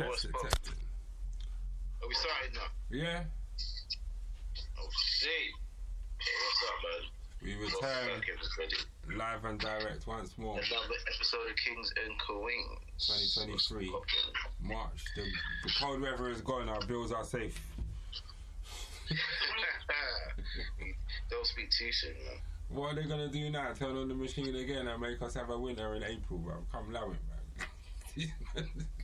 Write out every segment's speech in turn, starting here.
test it, test it. Are we starting now? Yeah, Oh shit. Hey, what's up, man? we return live and direct once more. Another episode of Kings and Queens. 2023. March. The, the cold weather is gone. Our bills are safe. Don't speak too soon, man. What are they gonna do now? Turn on the machine again and make us have a winter in April, bro? Come allow it, man.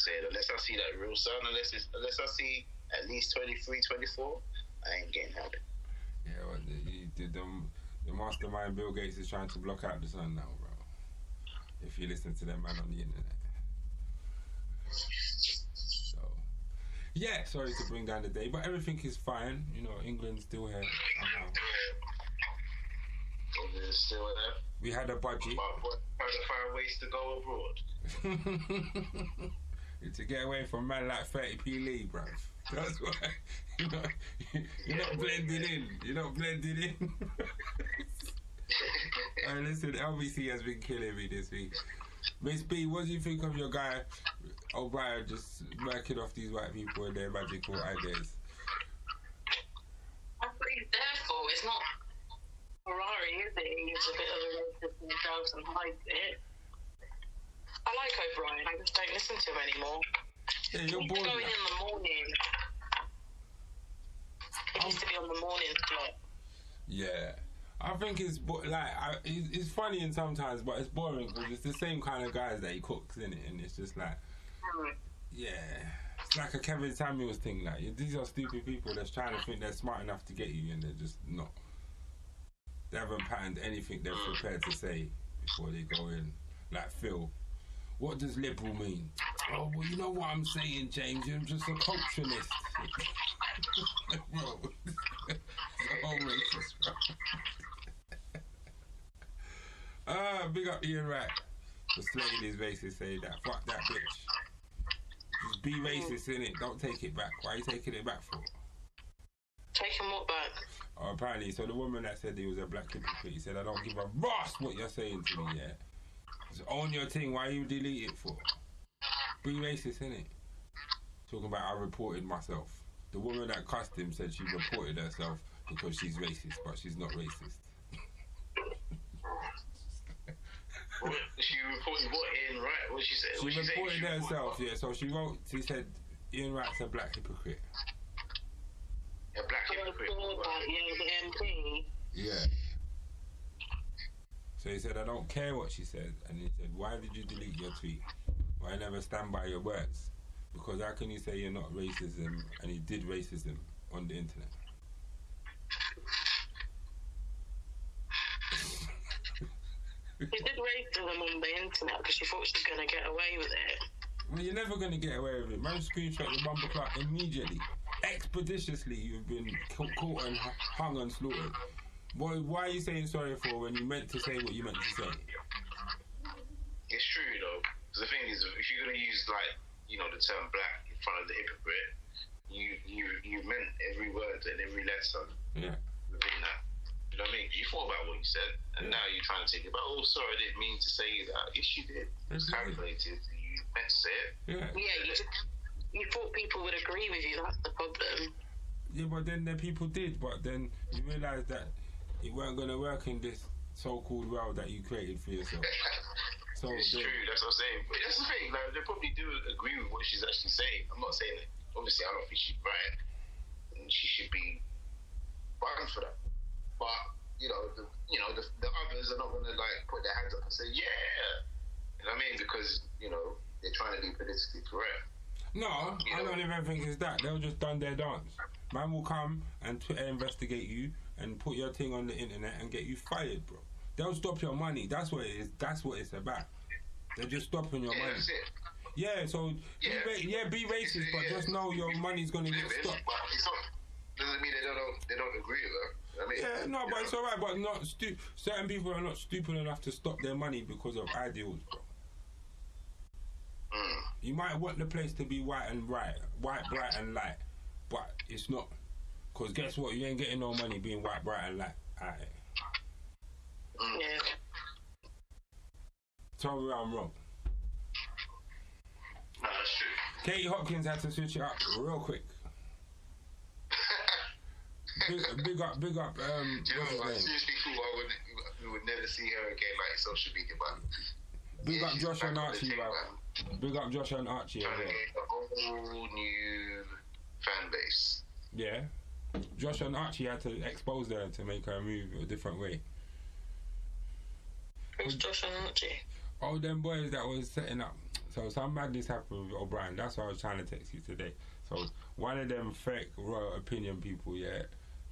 But, I'm just saying, unless I see that real sun, unless it's, unless I see at least 23, 24, I ain't getting help. yeah, well, the, the, the mastermind Bill Gates is trying to block out the sun now, bro. If you listen to that man on the internet. So, yeah, sorry to bring down the day, but everything is fine. You know, England's still here. somehow. Is still there? We had a budget. Trying to find ways to go abroad. to get away from man like 30p Lee, bruv. That's why you know you're not blending in. You're not blending in. Alright, listen, LBC has been killing me this week. Miss B, what do you think of your guy O'Brien just working off these white people and their magical ideas? That's what he's there for. It's not Ferrari, is it? He's a bit of a racist himself and hides it. I like O'Brien. I just don't listen to him anymore. Yeah, you're bored. go in the morning. He used to be on the morning slot. Yeah. I think it's bo- like I, it's, it's funny and sometimes, but it's boring because it's the same kind of guys that he cooks in it, and it's just like Hmm. Yeah, it's like a Kevin Samuels thing. Like these are stupid people that's trying to think they're smart enough to get you, and they're just not. They haven't patterned anything they're prepared to say before they go in. Like Phil, what does liberal mean? Oh well, you know what I'm saying, James. You're just a culturalist. bro, it's all racist, bro. Ah, big up Ian Wright for slaying his racist saying that. Fuck that bitch. Just be racist in it. Don't take it back. Why are you taking it back for? Taking what back? Oh, apparently, so the woman that said he was a black hypocrite, he said, I don't give a ross what you're saying to me, yeah? Just own your thing. Why you delete it for? Be racist in it. Talking about I reported myself. The woman that cussed him said she reported herself because she's racist, but she's not racist. What, she reported what in right? What she said? She what reported She herself, what? yeah. So she wrote, she said, Ian Wright's a black hypocrite. A black hypocrite. saw that, the MP. Yeah. So he said, I don't care what she said. And he said, Why did you delete your tweet? Why never stand by your words? Because how can you say you're not racism and you did racism on the internet? She did racism on the internet because she thought she was going to get away with it. Well, you're never going to get away with it. Man, screenshot your bumper clock immediately. Expeditiously, you've been caught and hung and slaughtered. Why, why are you saying sorry for when you meant to say what you meant to say? It's true though. 'Cause the thing is, if you're gonna use like you know the term black in front of the hypocrite, you you you meant every word and every letter Yeah. within that. You know what I mean? You thought about what you said, and now you're trying to take it back. Oh, sorry, I didn't mean to say that. Yes, you did. It was Exactly. calculated. You meant to say it. Yeah. Yeah, you, just, you thought people would agree with you. That's the problem. Yeah, but then the people did, but then you realise that it weren't going to work in this so-called world that you created for yourself. So It's true. That's what I'm saying. But that's the thing. Like, they probably do agree with what she's actually saying. I'm not saying that. Obviously, I don't think she's right, and she should be banned for that. But you know, the, you know, the, the others are not going to like put their hands up and say, "Yeah," you know what I mean? Because you know they're trying to be politically correct. no, I don't even think it's that. They'll just done their dance. Man will come and Twitter investigate you and put your thing on the internet and get you fired, bro. They'll stop your money. That's what it is. That's what it's about. They're just stopping your Yeah, money. Yeah, so Yeah. Be yeah, be racist, but just know your money's gonna get stopped. But it's not doesn't mean they don't they don't agree with. I mean, Yeah, no, but know. it's alright. But not stu- certain people are not stupid enough to stop their money because of ideals, bro. Mm. You might want the place to be white and right, white, bright and light, but it's not. Cause guess what? You ain't getting no money being white, bright and light. Alright. Mm. Yeah. tell me I'm wrong. No, that's true. Katie Hopkins had to switch it up real quick. Big, big up, big up. Um, Do you know, name? seriously thought I would, we would never see her again, like social media, man. Big Yeah, up Josh and Archie, bro. Big up Josh and Archie. Trying to get a whole new fan base. Yeah. Josh and Archie had to expose her to make her move a different way. Who's Josh and Archie? All them boys that was setting up. So some madness happened with O'Brien. That's why I was trying to text you today. So one of them fake royal opinion people, yeah,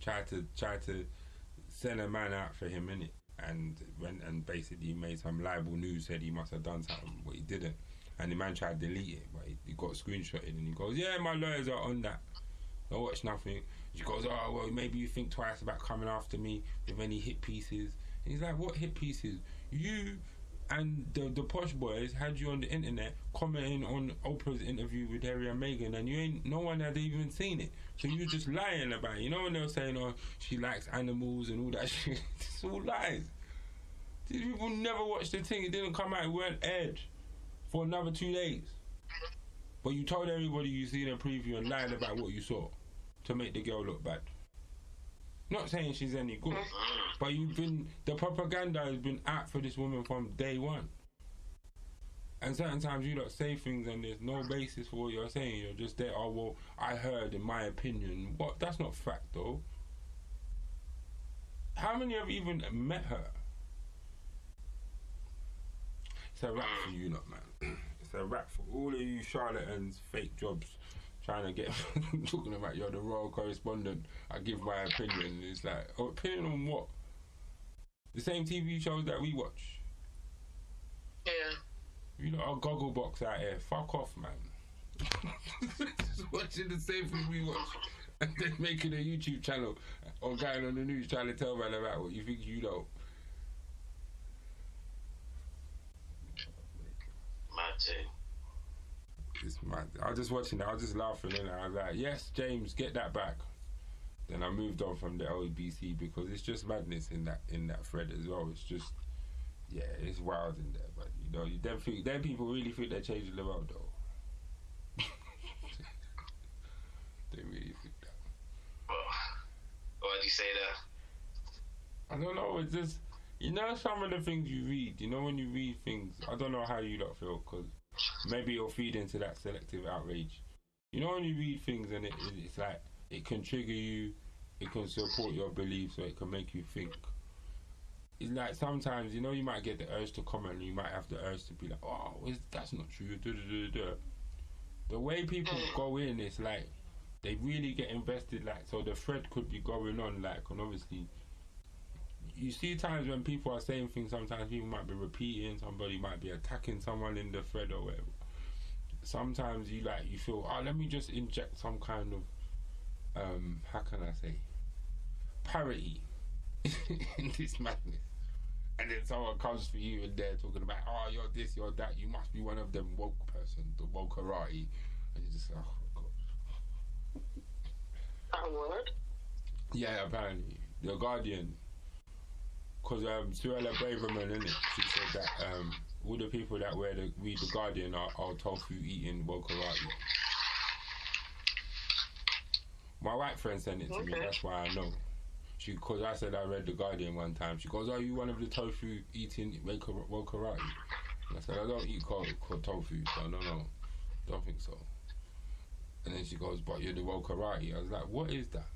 tried to tried to send a man out for him in it, and went and basically made some libel news. Said he must have done something, but he didn't. And the man tried to delete it, but he, he got screenshotted, and he goes, "Yeah, my lawyers are on that. Don't watch nothing." She goes, "Oh well, maybe you think twice about coming after me with any hit pieces." And he's like, "What hit pieces? You and the the posh boys had you on the internet commenting on Oprah's interview with Harry and Meghan, and you ain't no one had even seen it. So you just lying about it. You know when they were saying, "Oh, she likes animals and all that shit." it's all lies. These people never watched the thing. It didn't come out. It weren't aired for another two days. But you told everybody you seen a preview and lied about what you saw to make the girl look bad. Not saying she's any good, mm-hmm. but you've been the propaganda has been out for this woman from day one. And certain times you don't say things and there's no basis for what you're saying. You're just there. Oh well, I heard in my opinion. What? That's not fact though. How many have even met her? It's a rap for you, not man. It's a rap for all of you charlatans, fake jobs, trying to get talking about you're the royal correspondent. I give my opinion. It's like opinion on what? The same TV shows that we watch. Yeah. You know, our goggle box out here. Fuck off, man. Just watching the same thing we watch. And then making a YouTube channel or going on the news trying to tell man about what you think you know. Mad too. It's mad. I was just watching it. I was just laughing and I was like, yes, James, get that back. Then I moved on from the LBC because it's just madness in that in that thread as well. It's just, yeah, it's wild in there. But you know, you them, think, them people really think they're changing the world though. they really think that. Well, why'd you say that? I don't know. It's just you know some of the things you read. You know when you read things. I don't know how you lot feel because maybe you'll feed into that selective outrage. You know when you read things and it, it, it's like it can trigger you, it can support your beliefs, or it can make you think. It's like sometimes you know you might get the urge to comment, and you might have the urge to be like, "Oh, that's not true." The way people go in, it's like they really get invested. Like so, the thread could be going on, like, and obviously you see times when people are saying things. Sometimes people might be repeating. Somebody might be attacking someone in the thread or whatever. Sometimes you like you feel, oh, let me just inject some kind of, um, how can I say, parity in this madness. And then someone comes for you and they're talking about, oh, you're this, you're that. You must be one of them woke person, the wokerati. And you just, oh god. That word? Yeah, apparently. The Guardian. Because um, Suella Braverman, innit? She said that um, all the people that wear the, read The Guardian are, are tofu eating wokerati. My white friend sent it to me, that's why I know. She, Because I said I read The Guardian one time. She goes, Are you one of the tofu eating wokerati? And I said, I don't eat co- co- tofu, so no, no, don't think so. And then she goes, But you're the wokerati. I was like, What is that?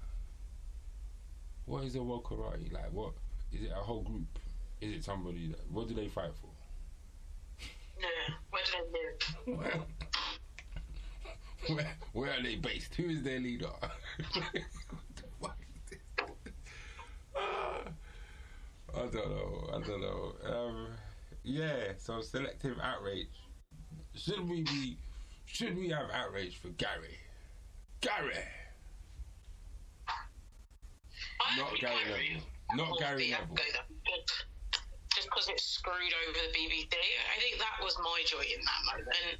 What is a wokerati? Like, what? Is it a whole group? Is it somebody that. What do they fight for? Yeah. Where do they live? where, where are they based? Who is their leader? what the fuck is this? Ah, I don't know. I don't know. Um, yeah. So selective outrage. Should we be? Should we have outrage for Gary? Gary. I Not Gary Neville. Not Gary the Neville. Go that good. Just because it screwed over the BBC. I think that was my joy in that moment.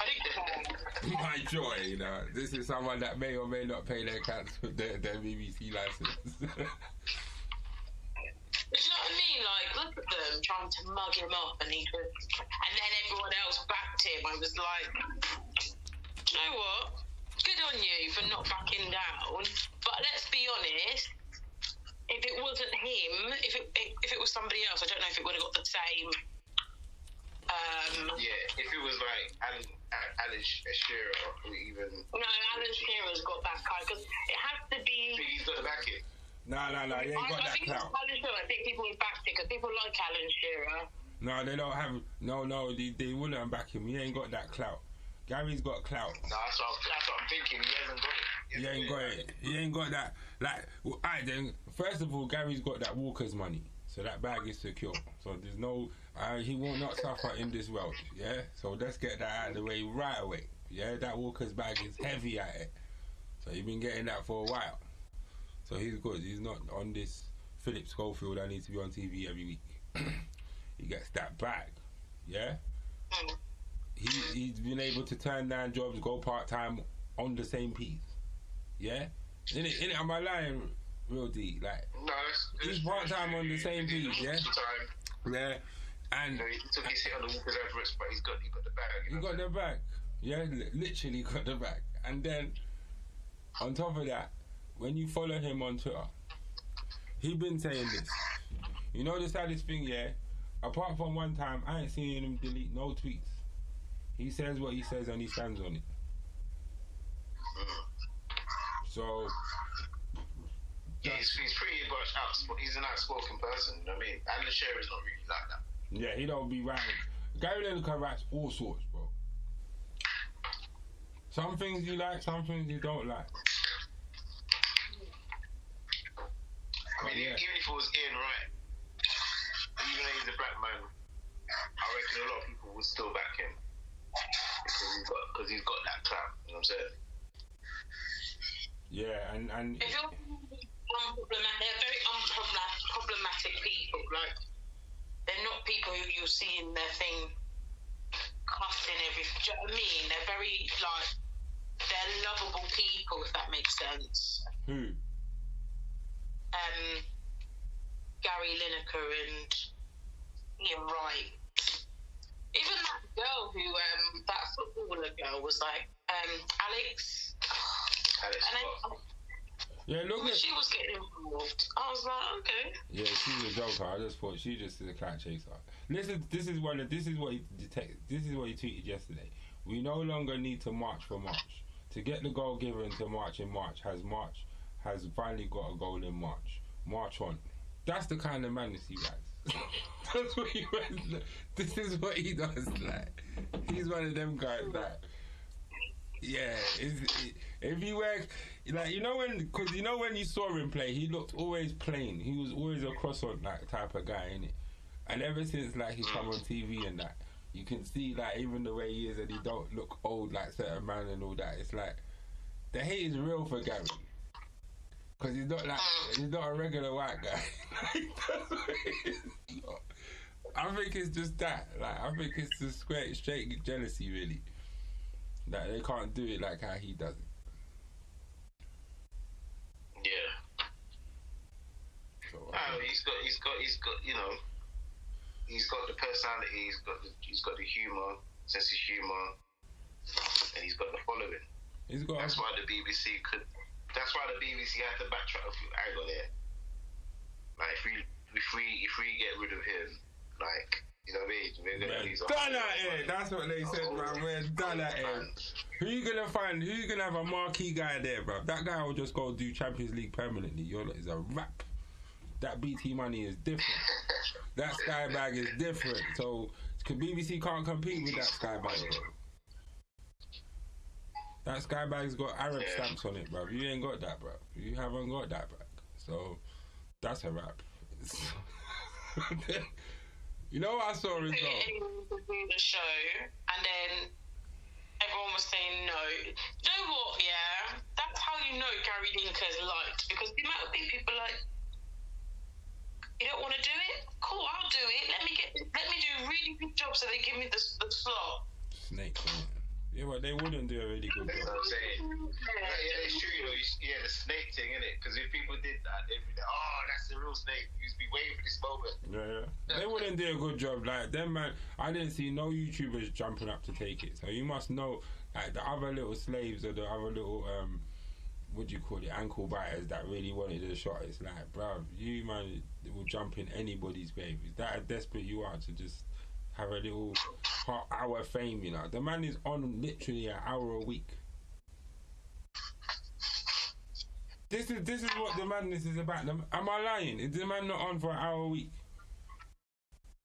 I didn't. My joy, you know. This is someone that may or may not pay their council their, their BBC license. But you know what I mean? Like, look at them trying to mug him up, and he was, and then everyone else backed him. I was like, do you know what? Good on you for not backing down. But let's be honest. If it wasn't him, if it if it was somebody else, I don't know if it would have got the same. Um, Yeah, if it was like Alan, Alan Shearer or even. no, Alan Shearer's got that kind because it has to be. think he's got to back it. Nah, nah, nah. He ain't I, got I that think clout. Alan Shearer. I think people would back it because people like Alan Shearer. No, they don't have. No, no. They, they wouldn't back him. He ain't got that clout. Gary's got clout. No, that's what, I'm, that's what I'm thinking. He hasn't got it. He ain't got it. He ain't got that. Like, well, alright then. First of all, Gary's got that Walker's money, so that bag is secure. So there's no. Uh, he will not suffer in this world. Yeah. So let's get that out of the way right away. Yeah. That Walker's bag is heavy at it. So he's been getting that for a while. So he's good. He's not on this Philip Schofield. I need to be on TV every week. he gets that bag. Yeah. He he's been able to turn down jobs, go part time on the same piece. Yeah. In it, in it. Am I lying, real D? Like, No, that's, He's part-time on the same piece, yeah? time. yeah. And You know, he took his hit on the Walker's Everest, but he's got he got the bag. he You know? got the bag. Yeah, literally got the bag. And then on top of that, when you follow him on Twitter, he been saying this. You know the saddest thing, yeah. Apart from one time, I ain't seen him delete no tweets. He says what he says and he stands on it. So Yeah, he's, he's pretty much outspoken. He's an outspoken person. You know what I mean? Alan is not really like that. yeah, he don't be writing. Gary Lineker writes all sorts, bro. Some things you like, some things you don't like. I mean, yeah. even if it was Ian Wright, even though he's a black man, I reckon a lot of people would still back him because he's got he's got that clout. You know what I'm saying? Yeah, and and If you're unproblematic, they're very unproblematic problematic people. Like they're not people who you'll see in their thing cussing everything. Do you know what I mean? They're very like they're lovable people, if that makes sense. who? Um, Gary Lineker and Ian Wright. Even that girl who, um, that footballer girl was like, um, Alex. Alex And then Yeah, look at. she was getting involved, I was like, okay. Yeah, she's a joker. I just thought she just is a clout chaser. Listen, this is one. Of, this is what he detect. This is what he tweeted yesterday. We no longer need to march for March. To get the goal given to March in March has March has finally got a goal in March. March on. That's the kind of madness he writes. That's what he writes. This is what he does. Like he's one of them guys that. Yeah, if he works, like you know when, cause you know when you saw him play, he looked always plain. He was always a cross on like type of guy, innit? And ever since like he's come on TV and that, you can see like even the way he is and he don't look old like certain man and all that. It's like the hate is real for Gary. Cause he's not like he's not a regular white guy. That's what it is. I think it's just that. Like I think it's just straight straight jealousy really. That they can't do it like how he does it. Yeah. So, Oh, he's got, he's got, he's got, you know, he's got the personality, he's got, the, he's got the humor, sense of humor, and he's got the following. he's got That's why the BBC could. That's why the BBC had to backtrack a few angle there. Like if we, if we, if we get rid of him, like you know what I mean, we're gonna Man, lose. done at eh? it. That's what they said, man. We're done at it. Eh? Who you gonna find? Who you gonna have a marquee guy there, bro? That guy will just go do Champions League permanently. You're is a rap. That BT money is different. That sky bag is different. So BBC can't compete with that sky bag. That sky bag's got Arab Yeah. stamps on it, bro. You ain't got that, bro. You haven't got that bag. So that's a rap. you know what I saw as well? anyone to do the show, and then everyone was saying no. You know what? Yeah, that's how you know Gary Lineker's liked because the amount of people like, you don't want to do it? Cool, I'll do it. Let me get, let me do a really good job so they give me the, the slot. Snake. innit? Yeah, but they wouldn't do a really good You know job. what I'm saying? Yeah, yeah, it's true. You know, you, yeah, the snake thing, isn't it? Because if people did that, they'd be like, "Oh, that's that's the real snake. He's been waiting for this moment. Yeah, yeah. They wouldn't do a good job. Like them man, I didn't see no YouTubers jumping up to take it. So you must know, like the other little slaves or the other little um, what do you call it, ankle biters that really wanted a shot. It's like, bruv, you man will jump in anybody's grave. Is that how desperate you are to just have a little hot hour fame? You know, the man is on literally an hour a week. This is this is what the madness is about. Am I lying? Is the man not on for an hour a week?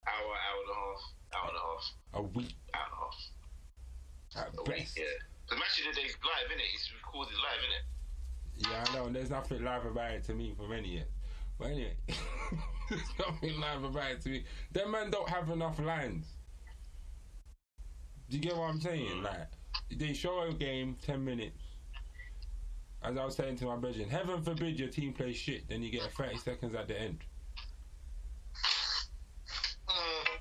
Hour, hour and a half, hour and a half, A week hour and a half. at A week, yeah. The match of the day is live, innit? It's recorded live, innit? Yeah, I know. and There's nothing live about it to me from any yet. But anyway, nothing live about it to me. Them man don't have enough lines. Do you get what I'm saying? Like, they show a game, 10 minutes. As I was saying to my brethren, heaven forbid your team plays shit, then you get 30 seconds at the end. Mm.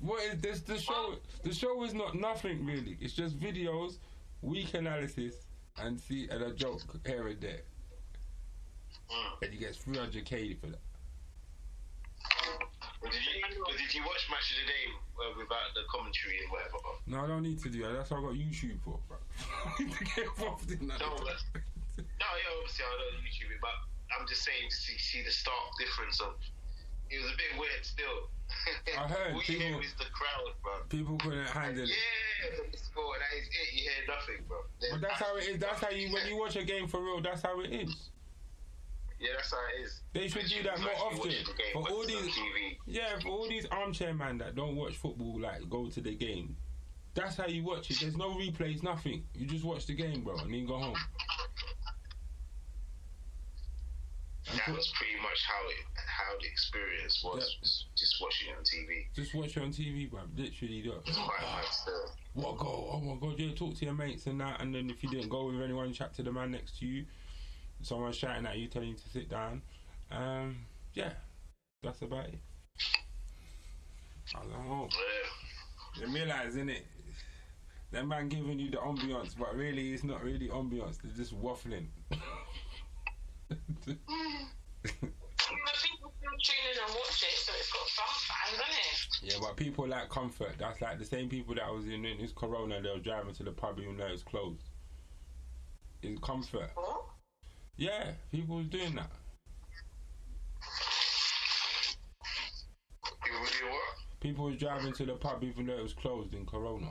What is this? The show, the show is not nothing really. It's just videos, weak analysis, and see and a joke here and there. Mm. And you get 300k for that. Did you, did you watch match of the day uh, without the commentary and whatever? No, I don't need to do that. That's what I got YouTube for, bro. I need to get involved in that. No, but- No, yeah, obviously I don't YouTube it, but I'm just saying see, see the stark difference of. It was a bit weird still. I heard All you hear people- is the crowd, bro. People couldn't handle it. Yeah, the sport, that is it. You hear nothing, bro. But that's how it is. That's how you when you watch a game for real. That's how it is. Yeah, that's how it is. They should do that more often. game, For all watching it on these- TV. Yeah, for all these armchair man that don't watch football, like go to the game. That's how you watch it. There's no replays, nothing. You just watch the game, bro, and then go home. And That put- was pretty much how it, how the experience was, Yeah. just watching it on TV. just watch it on TV, bro. Literally, quite what a goal! Oh my god, yeah, talk to your mates and that. And then if you didn't go with anyone, chat to the man next to you. Someone shouting at you, telling you to sit down. Um, yeah, that's about it. I don't know. You realise, innit? That man giving you the ambiance, but really it's not really ambiance. They're just waffling. But people still tune in and watch it, so it's got some fans, isn't it? yeah, but people like comfort. That's like the same people that was in, in this corona. They were driving to the pub even though it's closed. It's comfort. What? Yeah, people was doing that. People would do what? People was driving to the pub even though it was closed in Corona.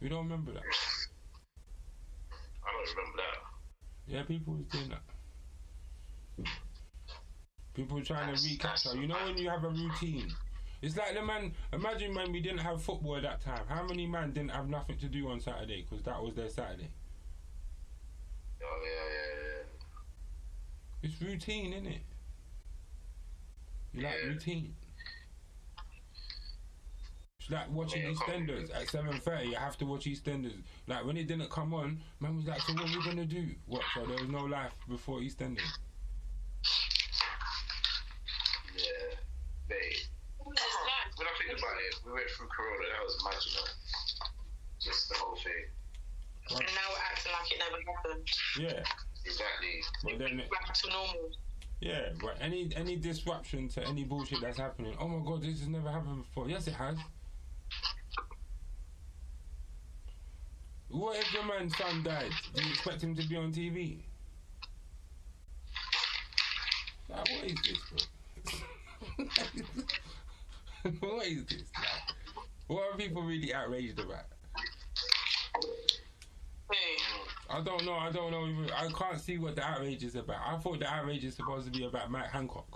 You don't remember that? I don't remember that. Yeah, people was doing that. People were trying to recapture. You know when you have a routine. It's like the man. Imagine when we didn't have football at that time. How many man didn't have nothing to do on Saturday because that was their Saturday? Oh, yeah, yeah. It's routine, isn't it? You like routine. It's like watching Yeah, EastEnders at seven thirty. You have to watch EastEnders. Like when it didn't come on, man was like, "So what we gonna do?" What? So there was no life before EastEnders. Yeah. Mate, It's nice. when I think about it, we went through Corona, that was magical. Just the whole thing. And now we're acting like it never happened. Yeah, Exactly. but then Back to normal. yeah, but any any disruption to any bullshit that's happening. Oh my god, this has never happened before. Yes, it has. What if your man's son died? Do you expect him to be on TV? Like, what is this, bro? what is this? Like, what are people really outraged about? Who? I don't know. I don't know. I can't see what the outrage is about. I thought the outrage is supposed to be about Matt Hancock.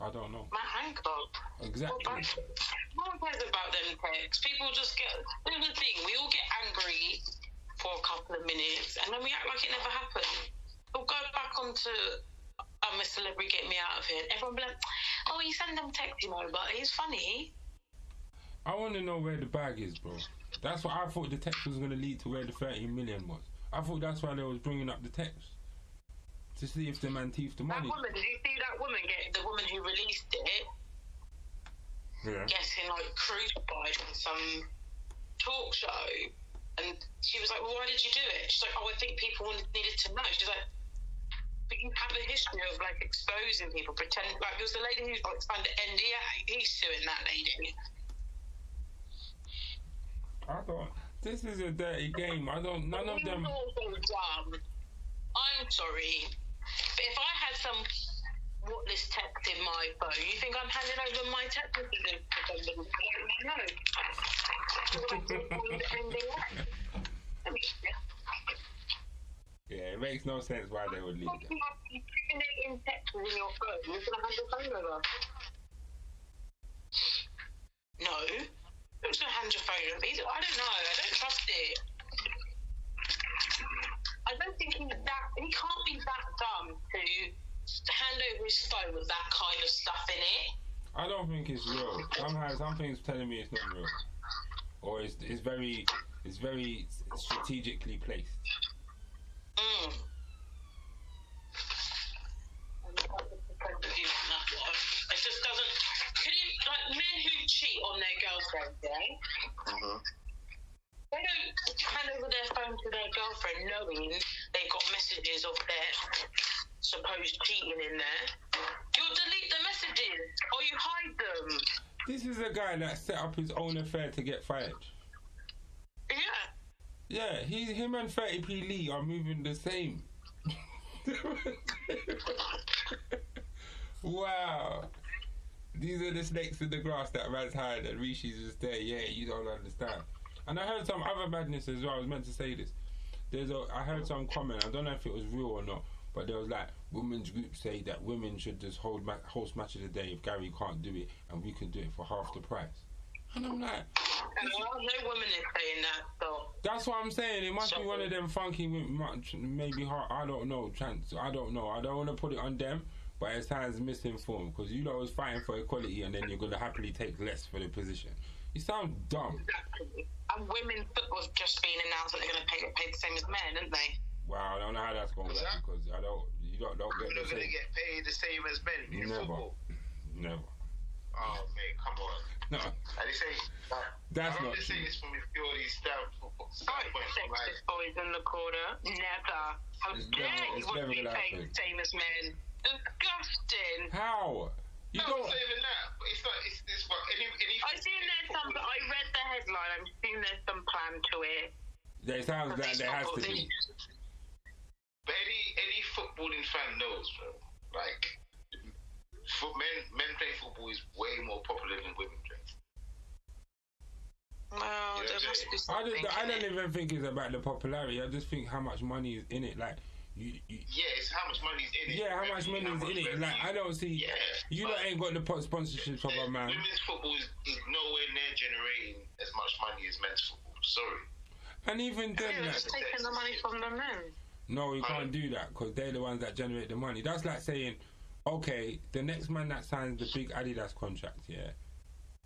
I don't know. Matt Hancock. Exactly. Well, no one cares about them texts. People just get. Here's the thing: we all get angry for a couple of minutes, and then we act like it never happened. We'll go back onto I'm a celebrity, get me out of here. Everyone be like, "Oh, you send them text, you know, but he's funny." I want to know where the bag is, bro. That's what I thought the text was going to lead to where the 13 million was. I thought that's why they was bringing up the text. To see if the man thieved the money. That woman, did you see that woman get the woman who released it Yeah. getting like crucified on some talk show And she was like, well, why did you do it? She's like, oh, I think people wanted, needed to know. She's like, but you have a history of like exposing people, pretend like it was the lady who like signed an NDA. He's suing that lady. I don't. This is a dirty game. I don't. None of them. It's all so dumb. I'm sorry, but if I had some what list text in my phone, you think I'm handing over my text messages to somebody? No. Yeah, it makes no sense why they would leave that. in text in your phone. You're gonna hand your phone over. No. You're just gonna hand your phone over. I don't know. I don't trust it. I don't think he's that. He can't be that dumb to hand over his phone with that kind of stuff in it. I don't think it's real. Somehow, something's telling me it's not real, or it's it's very it's very strategically placed. Mm. Men who cheat on their girlfriends, yeah? Mm-hmm. They don't hand over their phone to their girlfriend knowing they've got messages of their supposed cheating in there. You'll delete the messages or you hide them. This is a guy that set up his own affair to get fired. Yeah. Yeah, he, him and 30p Lee are moving the same. wow. These are the snakes in the grass that man's hide and Rishi's just there. Yeah, you don't understand. And I heard some other madness as well. I was meant to say this. There's a I heard some comment. I don't know if it was real or not, but there was like women's groups say that women should just hold ma- host match of the day if Gary can't do it, and we can do it for half the price. And I'm like, No, no woman is saying that, so. that's what I'm saying. It must be one of them funky, maybe hard. I don't know. Trans. I don't know. I don't want to put it on them, but it sounds misinformed because you know I was fighting for equality, and then you're gonna happily take less for the position. You sound dumb. Exactly. And women's football's just been announced that they're going to pay, pay the same as men, aren't they? Wow, I don't know how that's going to work that? because I don't. You don't don't We're get not the gonna get paid the same as men in Never. football. Never. Oh mate, come on. No, And they say uh, that's I'm not just true. saying this from a purely standpoint. Right, standpoint from like, sexist boys in the corner. Never. How It's dare never- you want to be gonna paid the same as men? Disgusting. How? You no, don't. it's not even that. But it's not. It's, it's what any any. I've seen there's some, I read the headline, I'm seeing there's some plan to it. There sounds like there has to be. But any any footballing fan knows, bro. Like, for men men playing football is way more popular than women playing. Well, Yeah, there must be I something. don't, I don't it. even think it's about the popularity. I just think how much money is in it. Like, you, you Yeah, it's how much money is in it. yeah, how much money How is in it? Like, I don't see. Yeah, You but lot ain't got the po- sponsorships of a man. Women's football is, is nowhere near generating as much money as men's football. Sorry. And even then, Yeah, like, it's taking the money from the men. no, you can't do that because they're the ones that generate the money. That's like saying, okay, the next man that signs the big Adidas contract, yeah,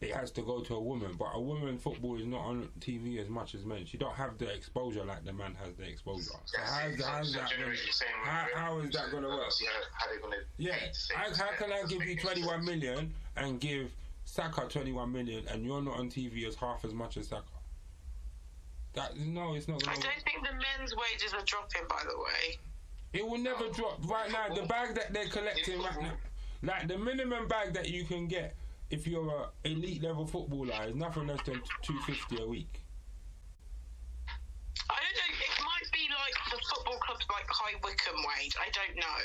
it has to go to a woman. But a woman football is not on TV as much as men. She don't have the exposure like the man has the exposure. So That's how's. So- how's so that? Gonna, generate the same how, how is that gonna work? how, how they're gonna Yeah, pay the same how, how can I give you any 21 sense. million and give Saka 21 million and you're not on TV as half as much as Saka? That no, it's not I gonna. I don't think the men's wages are dropping, by the way. It will never drop. Right now, the bag that they're collecting right now, like the minimum bag that you can get if you're a elite level footballer it's nothing less than 250 a week. I don't know. It might be like the football club's like High Wycombe wage. I don't know.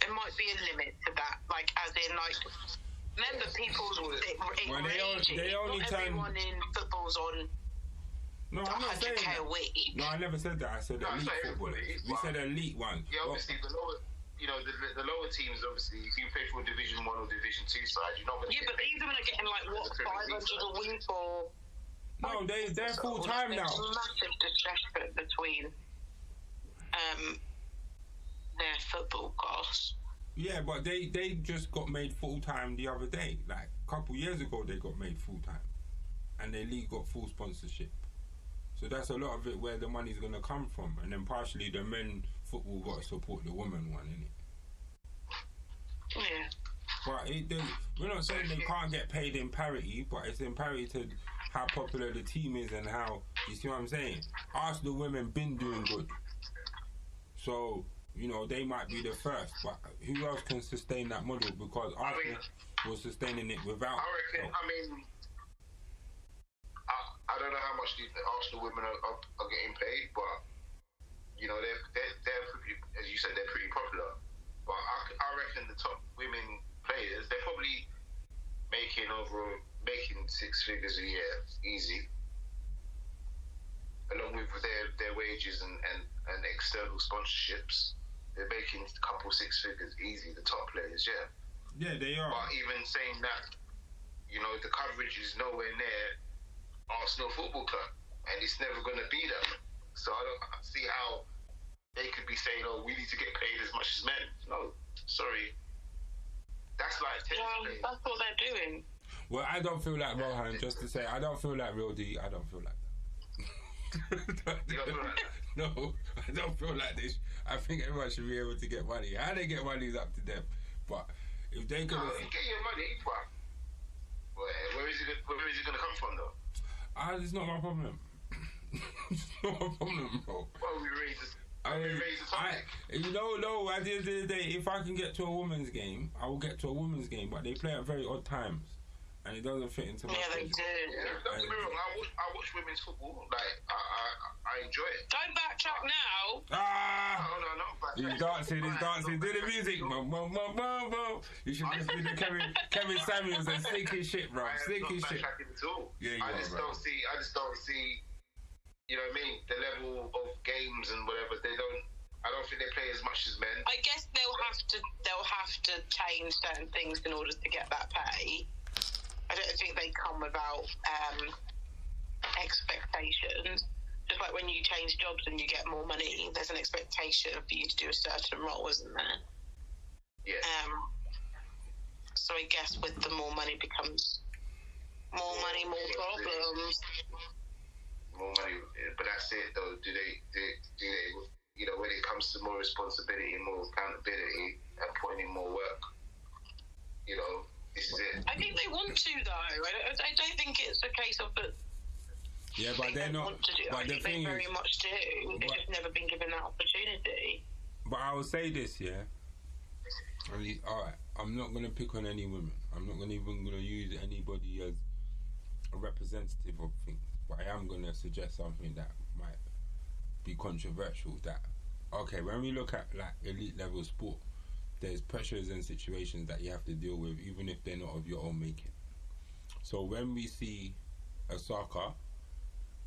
There might be a limit to that. Like, as in, like, remember people's Well, they only- wages. they only Not turn- everyone in football's on No, I'm not saying that. No, I never said that. I said No, elite it's footballers. everybody, We but- said elite ones. Yeah, Well, obviously the lower, you know, the, the lower teams. Obviously, if you play for a Division One or Division Two side, you're not going to. Yeah, but these women are getting like what That's a five Premier League a week or. no, they they're full time There's now. massive discretion between um their football costs. Yeah, but they they just got made full time the other day. Like a couple years ago, they got made full time, and their league got full sponsorship. So that's a lot of it where the money's gonna come from, and then partially the men football got to support the women one, innit? Oh, yeah. But it, they, we're not saying they can't get paid in parity, but it's in parity to how popular the team is and how You see what I'm saying? Arsenal women been doing good. So, you know, they might be the first, but who else can sustain that model? Because Arsenal was sustaining it without. I reckon. I mean, I, I don't know how much the Arsenal women are, are, are getting paid, but you know they're they're, they're pretty, as you said, they're pretty popular. But I, I reckon the top women players, they're probably making over making six figures a year easy, along with their their wages and and, and external sponsorships. They're making a couple six figures easy. The top players, yeah. Yeah, they are. But even saying that, you know, the coverage is nowhere near Arsenal Football Club, and it's never going to be them. So I don't see how they could be saying, "Oh, we need to get paid as much as men." No, sorry. That's like tennis Well, that's what they're doing. Well, I don't feel like Rohan. Just to say, I don't feel like real D. I don't feel like that. You don't feel like that? no, I don't feel like this. I think everyone should be able to get money. How they get money is up to them. But if they could, No, you get your money, but where, where is it? Where is it going to come from, though? ah, it's not my problem. It's problem, bro. Well, we raise the, I, we raise the I, you know, no. At the end of the day, if I can get to a woman's game, I will get to a woman's game. But they play at very odd times, and it doesn't fit into my. Yeah, they schedule. do. yeah, don't get me wrong. I watch, I watch women's football. Like I, I, I enjoy it. Don't backtrack now. Ah. No, no, no. But He's dancing, he's dancing, do the music. Boom, boom, boom, boom, boom. You should just do the Kevin, Kevin Samuels and sink his shit, bro. I am Sink not his shit. backtracking at all. Yeah, you I are, just bro. don't see. I just don't see. You know what I mean? The level of games and whatever. They don't. I don't think they play as much as men. I guess they'll have to they'll have to change certain things in order to get that pay. I don't think they come without um, expectations. Just like when you change jobs and you get more money, there's an expectation for you to do a certain role, isn't there? Yeah. Um, so I guess with the more money becomes more money, more problems. More money, eh, but that's it though. Do they, do, do they, you know, when it comes to more responsibility more accountability and putting in more work, you know, this is it. I think they want to though. I don't, I don't think it's a case of that Yeah, but they they're don't not. want. I But the think they thing very is, much do. They've just never been given that opportunity. but I will say this, yeah. At least, all right. I'm not gonna pick on any women. I'm not gonna even gonna use anybody as a representative of things. But I am gonna suggest something that might be controversial. That okay, when we look at like elite level sport, there's pressures and situations that you have to deal with, even if they're not of your own making. So when we see a soccer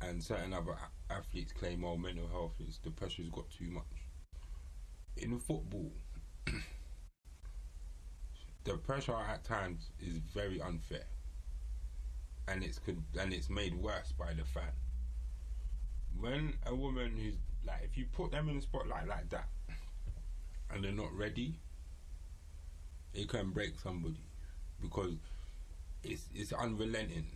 and certain other athletes claim, "Oh, mental health is the pressure's got too much." In football, the pressure at times is very unfair, and it's could and it's made worse by the fan. When a woman who's like, if you put them in the spotlight like that, and they're not ready, it can break somebody because it's it's unrelenting.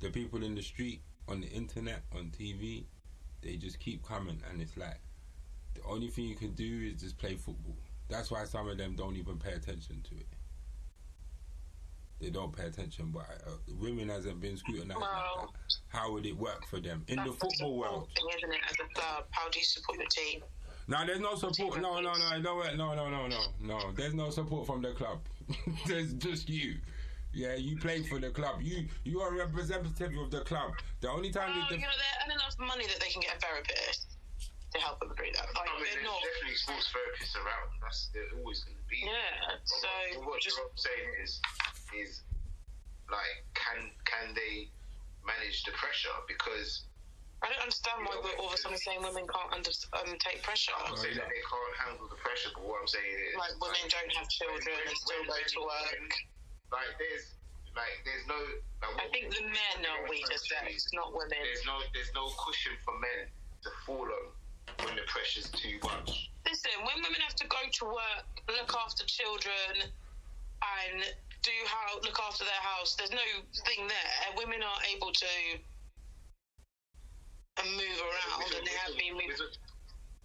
The people in the street, on the internet, on TV, they just keep coming, and it's like the only thing you can do is just play football. That's why some of them don't even pay attention to it. They don't pay attention, but uh, women hasn't been scrutinized. like that. How would it work for them in the That's the football world? thing, isn't it? As a club, how do you support your team? No, there's no support. No, no, no, no, no, no, no, no, no. There's no support from the club. there's just you. Yeah, you play for the club. You you are a representative of the club. The only time Well, that you know, they're earning enough money that they can get a therapist to help them through that. Like, I mean, there's not. definitely sports therapists around. That's they're always going to be. Yeah, But so what, what just I'm saying is, is like, can can they manage the pressure? Because I don't understand why we're all of a sudden saying women can't under, um, take pressure. I'm not saying that they can't handle the pressure, but what I'm saying is, Like women don't have children and still go to work. Like there's, like there's no. Like, I think the men are weaker sex, not women. There's no, there's no cushion for men to fall on when the pressure's too much. Listen, when women have to go to work, look after children, and do how look after their house, there's no thing there. Women are able to move around, and they have been moving.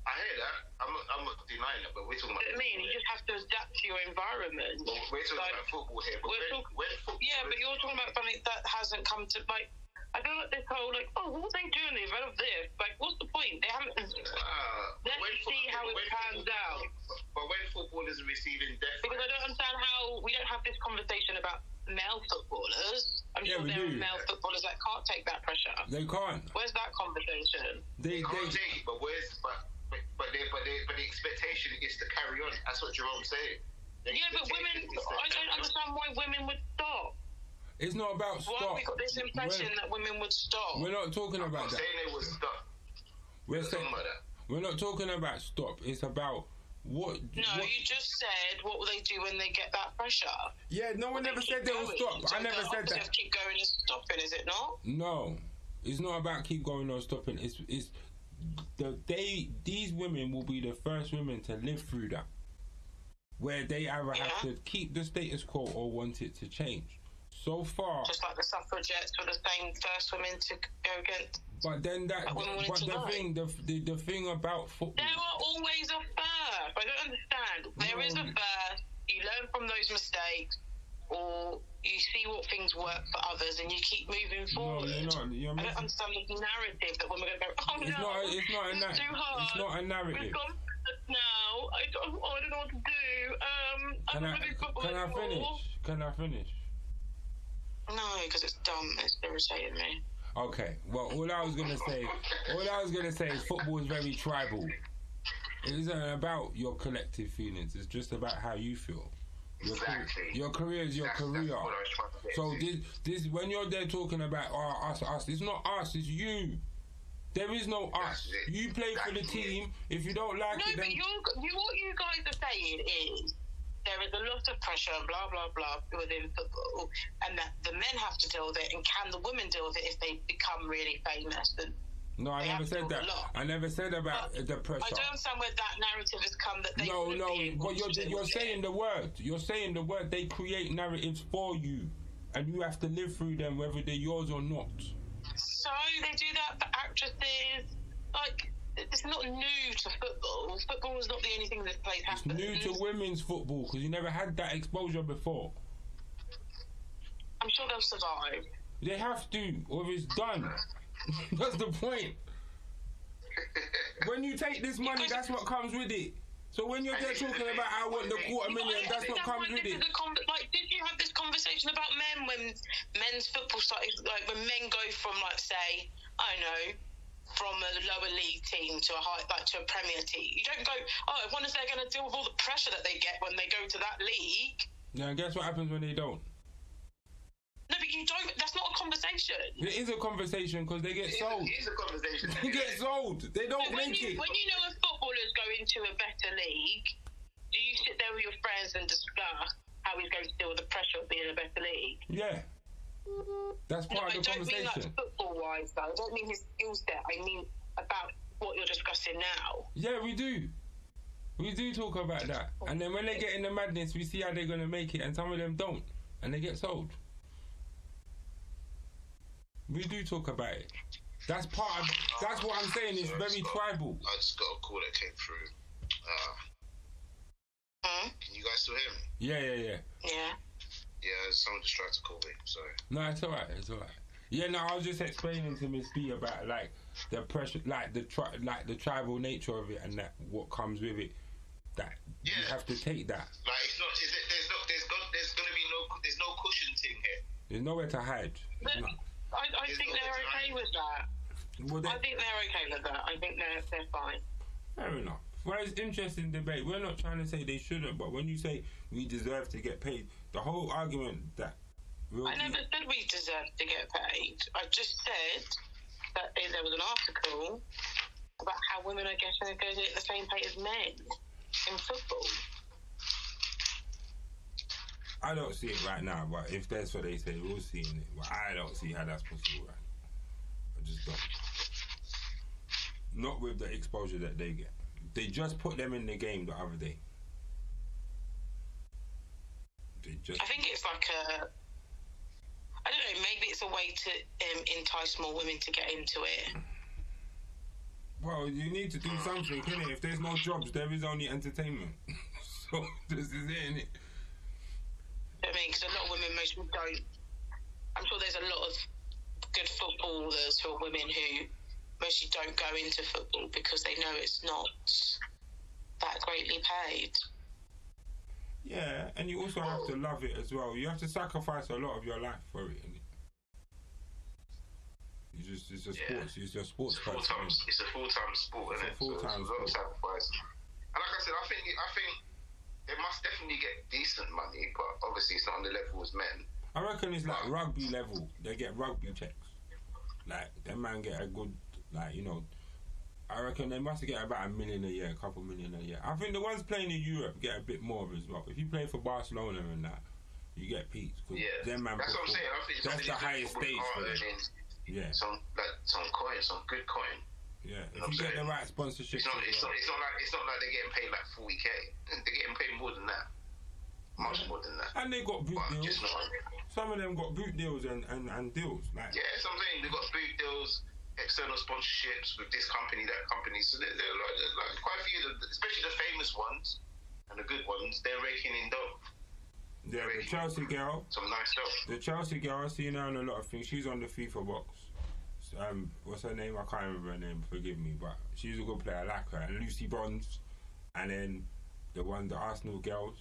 I hear that. I'm not, I'm not denying that, but we're talking about. I mean, you just have to adapt to your environment. Well, we're talking Like, about football here, but we're when, talk- when football, Yeah, but you're talking about something that hasn't come to like. I got this whole like, oh, what are they doing this out of this? Like, what's the point? They haven't. Uh, let's see how it pans out. But when football is receiving death, because I don't understand how we don't have this conversation about male footballers. I'm yeah, sure there do. are male footballers that can't take that pressure. They can't. Where's that conversation? They, they can't they, take, but where's but but but, they, but, they, but the expectation is to carry on. That's what Jerome's saying. Yeah, but women. I don't understand why women would stop it's not about stop. Why have we got this impression We're, that women would stop? we're not talking I'm about not that. saying they would stop. We're I'm saying talking about that. we're not talking about stop. It's about what. No, what you just said what will they do when they get that pressure? yeah, no one ever said they will stop. So I never said that. of keep going is stopping, is it not? No, it's not about keep going or stopping. It's it's the they these women will be the first women to live through that, where they either have to keep the status quo or want it to change. So far, Just like the suffragettes were the same first women to go against. but then that But but the know. thing the, the the thing about football. There are always a first. I don't understand. There is a first. You learn from those mistakes, or you see what things work for others, and you keep moving forward. No, you're not. You're I don't understand this narrative that women are going to go, oh It's no, not. It's not a. it's Na- too hard. it's not a narrative. We've gone now. I don't, I don't know what to do. Um, I Can I can I finish? Can I finish? No, because it's dumb. It's irritating me. Okay. Well, all I was gonna say, all I was gonna say is football is very tribal. It isn't about your collective feelings. It's just about how you feel. Your, car- Exactly. your career is your That's- career. That's what I was trying to get So this, this, when you're there talking about oh, us, us, it's not us, it's you. There is no us. You play for the Exactly. team. If you don't like No, it, but then you, you, what you guys are saying is there is a lot of pressure, and blah blah blah, within football, and that the men have to deal with it, and can the women deal with it if they become really famous? And no, I never said that. I never said about But the pressure. I don't understand where that narrative has come that they No, no, but you're you're saying it. the word. You're saying the word. They create narratives for you, and you have to live through them, whether they're yours or not. So they do that for actresses. Like it's not new to football. Football is not the only thing this place It's new to women's football because you never had that exposure before. I'm sure they'll survive. They have to, or it's done. that's the point. When you take this money, that's what comes with it. So when you're there talking about I want the quarter million, that's what comes with it. con- like, did you have this conversation about men when men's football started? Like when men go from like say, I don't know, from a lower league team to a high, like to a Premier team. You don't go, oh, I wonder if they're going to deal with all the pressure that they get when they go to that league. Now guess what happens when they don't? No, but you don't. That's not a conversation. It is a conversation because they get It is- sold. It is a conversation. They get sold. They don't when make it. you when you know a footballer's going to a better league, do you sit there with your friends and discuss how he's going to deal with the pressure of being in a better league? Yeah. That's No, part I of the I don't mean like football wise though. I don't mean his skill set. I mean about what you're discussing now. Yeah, we do. We do talk about that. And then when they get in the madness, we see how they're going to make it, and some of them don't. And they get sold. We do talk about it. That's part of. That's what I'm saying. It's very tribal. I just got a call that came through. Uh, Hmm? can you guys still hear me? Yeah, yeah, yeah. Yeah. Yeah, someone just tried to call me. Sorry. No, it's alright. It's alright. Yeah, no, I was just explaining to Miss B about like the pressure, like the tri- like the tribal nature of it, and that what comes with it. That you have to take that. Like it's not. Is it, there's not. There's got. There's gonna be no. There's no cushion thing here. There's nowhere to hide. But No. I, I It's think they're okay time. with that. Well, I think they're okay with that. I think they're they're fine. fair enough. Well, it's interesting debate. We're not trying to say they shouldn't, but when you say we deserve to get paid, the whole argument that I never said we deserve to get paid. I just said that there was an article about how women are getting to the same pay as men in football. I don't see it right now, but if that's what they say, we'll see in it. But I don't see how that's possible right now. I just don't. Not with the exposure that they get. They just put them in the game the other day. They just I think it's like a. I don't know. Maybe it's a way to um, entice more women to get into it. well, you need to do something, innit? If there's no jobs, there is only entertainment. so this is it, innit? I mean, because a lot of women most mostly don't. I'm sure there's a lot of good footballers who are women who mostly don't go into football because they know it's not that greatly paid. Yeah, and you also have to love it as well. You have to sacrifice a lot of your life for it. You just it's a Yeah. sports. It's your sports It's a full time. It's a full time sport, It's isn't so it's a lot of sport. sacrifice. And like I said, I think I think they must definitely get decent money, but obviously it's not on the level as men. I reckon it's like rugby level. They get rugby checks. Like them man get a good like you know. I reckon they must get about a million a year, a couple million a year. I think the ones playing in Europe get a bit more as well. If you play for Barcelona and that, you get peaks. Yeah, that's what I'm saying. I think That's the highest stage for them. Yeah, Some like some coin, some good coin. yeah. If you get the right sponsorship, It's not. It's not. It's not like. It's not like they're getting paid like forty k. They're getting paid more than that. Much more than that. and they got boot But deals. not. Some of them got boot deals and, and, and deals. Like Yeah, that's what I'm saying. They've got boot deals, external sponsorships with this company, that company. So they're, they're like, like quite a few, the, especially the famous ones and the good ones. They're raking in dough. yeah, the Chelsea girl, Some nice stuff. the Chelsea girl. I see her on a lot of things. She's on the FIFA box. Um, what's her name? I can't remember her name. Forgive me, but she's a good player. I like her. And Lucy Bronze, and then the one, the Arsenal girls,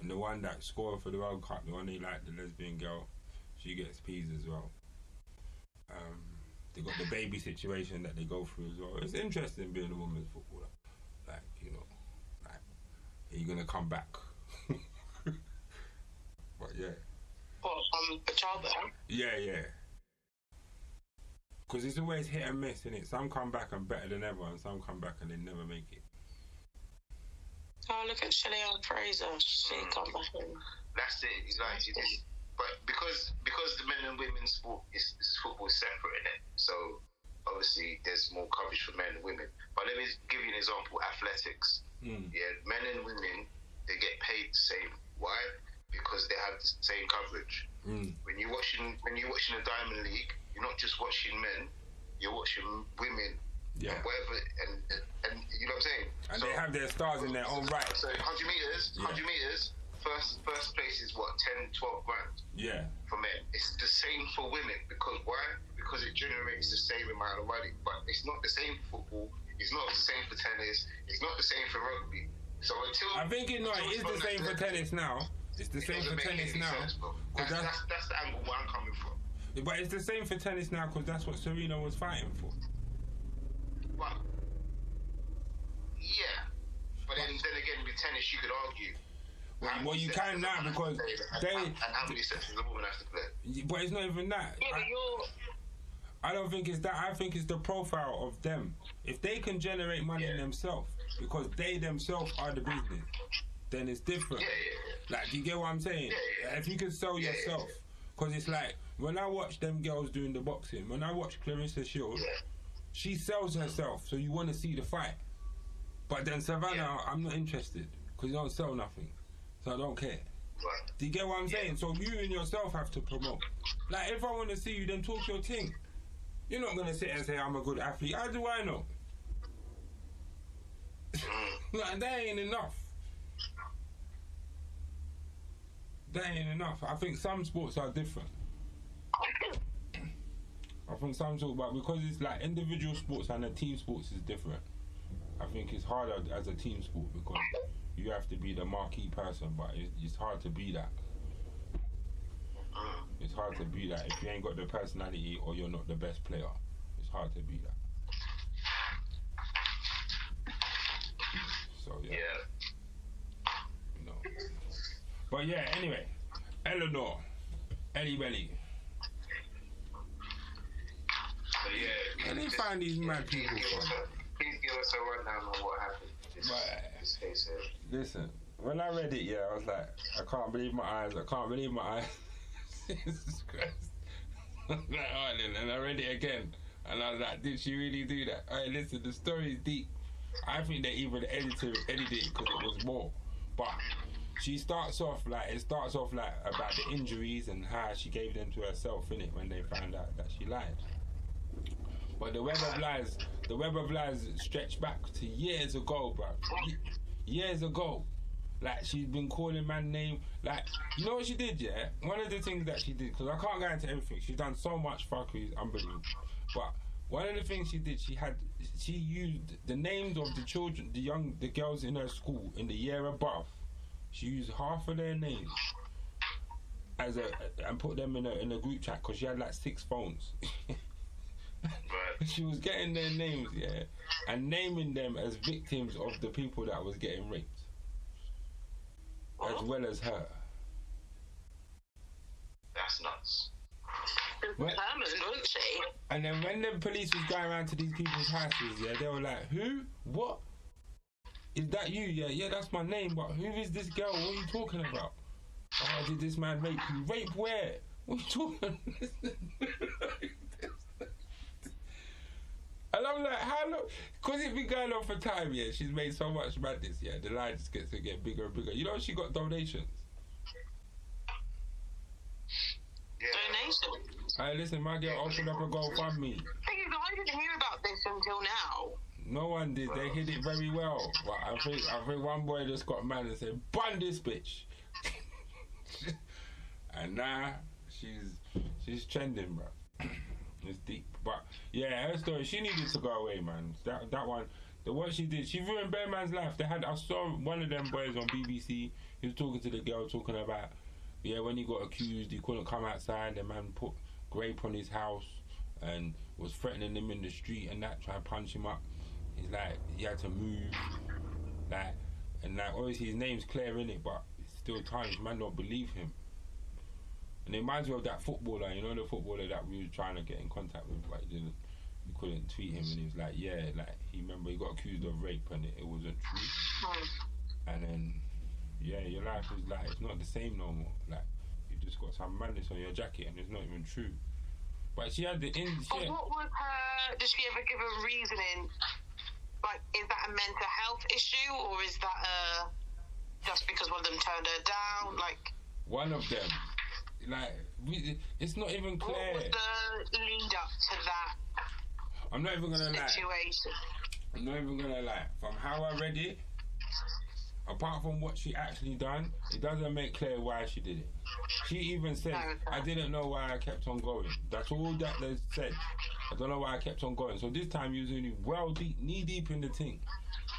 and the one that scored for the World Cup, the one they like, the lesbian girl. She gets peas as well. Um, they got the baby situation that they go through as well. It's interesting being a women's footballer. Like you know, like are you gonna come back? but yeah. What, um, a child there? Yeah, yeah. Because it's always hit and miss, is it? Some come back and better than ever, and some come back and they never make it. Oh, look at Shelly-Ann Fraser. She come back in. That's it. It's like, it is, but because because the men and women's sport is, is football is separate in it, so obviously there's more coverage for men and women. But let me give you an example: athletics. Mm. Yeah, men and women they get paid the same. Why? Because they have the same coverage. Mm. When you're watching when you're watching the Diamond League, you're not just watching men, you're watching women. Yeah. And whatever, and, and you know what I'm saying. And they have their stars in their own right. So 100 meters, Yeah. 100 meters. First first place is what 10, 12 grand Yeah. for men. It's the same for women because why? Because it generates the same amount of money, but it's not the same for football. It's not the same for tennis. It's not the same for rugby. So until I think it, no, it is the same for tennis now. It's the It same for tennis now. sense, That's, that's- that's, that's the angle where I'm coming from. But it's the same for tennis now because that's what Serena was fighting for. But yeah, but then, then again, with tennis, you could argue. Well, well, you can now because they- and, and how many a woman have to play? But it's not even that. Yeah, but I, you're. I don't think it's that. I think it's the profile of them. If they can generate money Yeah. themselves, because they themselves are the business, then it's different. Yeah, yeah. Like, do you get what I'm saying? Yeah, yeah. If you can sell yourself, because it's like when I watch them girls doing the boxing, when I watch Claressa Shields, she sells herself, so you want to see the fight. But then Savannah. I'm not interested because you don't sell nothing, so I don't care. Right. Do you get what I'm saying? So you and yourself have to promote. Like if I want to see you, then talk your thing. You're not gonna sit and say I'm a good athlete. How do I know? Mm. like that ain't enough. That ain't enough. I think some sports are different. I think some sports, but because it's like individual sports and the team sports is different. I think it's harder as a team sport because you have to be the marquee person, but it, it's hard to be that. Uh-huh. It's hard to be that if you ain't got the personality or you're not the best player. It's hard to be that. So yeah, Yeah. know. But yeah, anyway, Eleanor, Ellie Belly. But yeah. Where they find these mad people give us from? a- Please give us a rundown on what happened. Right. case here. Listen, when I read it, yeah, I was like, I can't believe my eyes. I can't believe my eyes. Jesus Christ. like, oh, and I read it again, and I was like, did she really do that? Hey, listen, the story is deep. I think they even edited edited it because it was more. But she starts off like it starts off like about the injuries and how she gave them to herself in it when they found out that she lied. But the web of lies, the web of lies stretched back to years ago, bro. Years ago. Like she's been calling man name. Like you know what she did, yeah. One of the things that she did, because I can't go into everything. She's done so much fuckery, unbelievable. But one of the things she did, she had she used the names of the children, the young, the girls in her school in the year above, She used half of their names as a and put them in a in a group chat because she had like six phones. Right. she was getting their names, yeah, and naming them as victims of the people that was getting raped, as well as her. That's nuts. Well- Determined, wasn't she? And then when the police was going around to these people's houses, yeah, they were like, "Who? What? Is that you? Yeah, yeah, that's my name. But who is this girl? What are you talking about? Oh, did this man rape you? Rape where? What are you talking? and I'm like, how long? Because it been going on for time. Yeah, she's made so much madness. Yeah, the line just gets to get bigger and bigger. You know, she got donations. Yeah. Donation. Hey, listen, my girl opened up a GoFundMe. Thing is, I didn't hear about this until now. No one did. They hid it very well. But I think I think one boy just got mad and said, "Bun this bitch," and now she's she's trending, bro. It's deep, but yeah, her story. She needed to go away, man. That that one, the what she did, she ruined bare Man's life. They had I saw one of them boys on BBC. He was talking to the girl, talking about yeah when he got accused, he couldn't come outside. The man put grape on his house and was threatening him in the street and that, trying to punch him up. He's like, he had to move, like, and like, obviously his name's clear in it, but still times man don't believe him. And it reminds me of that footballer, you know, the footballer that we was trying to get in contact with, but he didn't, we couldn't tweet him, and he was like, yeah, like, he remember he got accused of rape and it, it wasn't true. And then, yeah, your life is like, it's not the same no more. Like, you just got some madness on your jacket and it's not even true. But she had the in, But had, what was her? Did she ever give a reasoning? Like, is that a mental health issue, or is that uh, just because one of them turned her down? Like, one of them, like, we, it's not even clear. what was the lead up to that I'm not even gonna lie. situation? I'm not even gonna lie. From how I read it, apart from what she actually done, it doesn't make clear why she did it. She even said, "I didn't know why I kept on going." That's all that they said. I don't know why I kept on going. So this time you was only well deep, knee deep in the thing,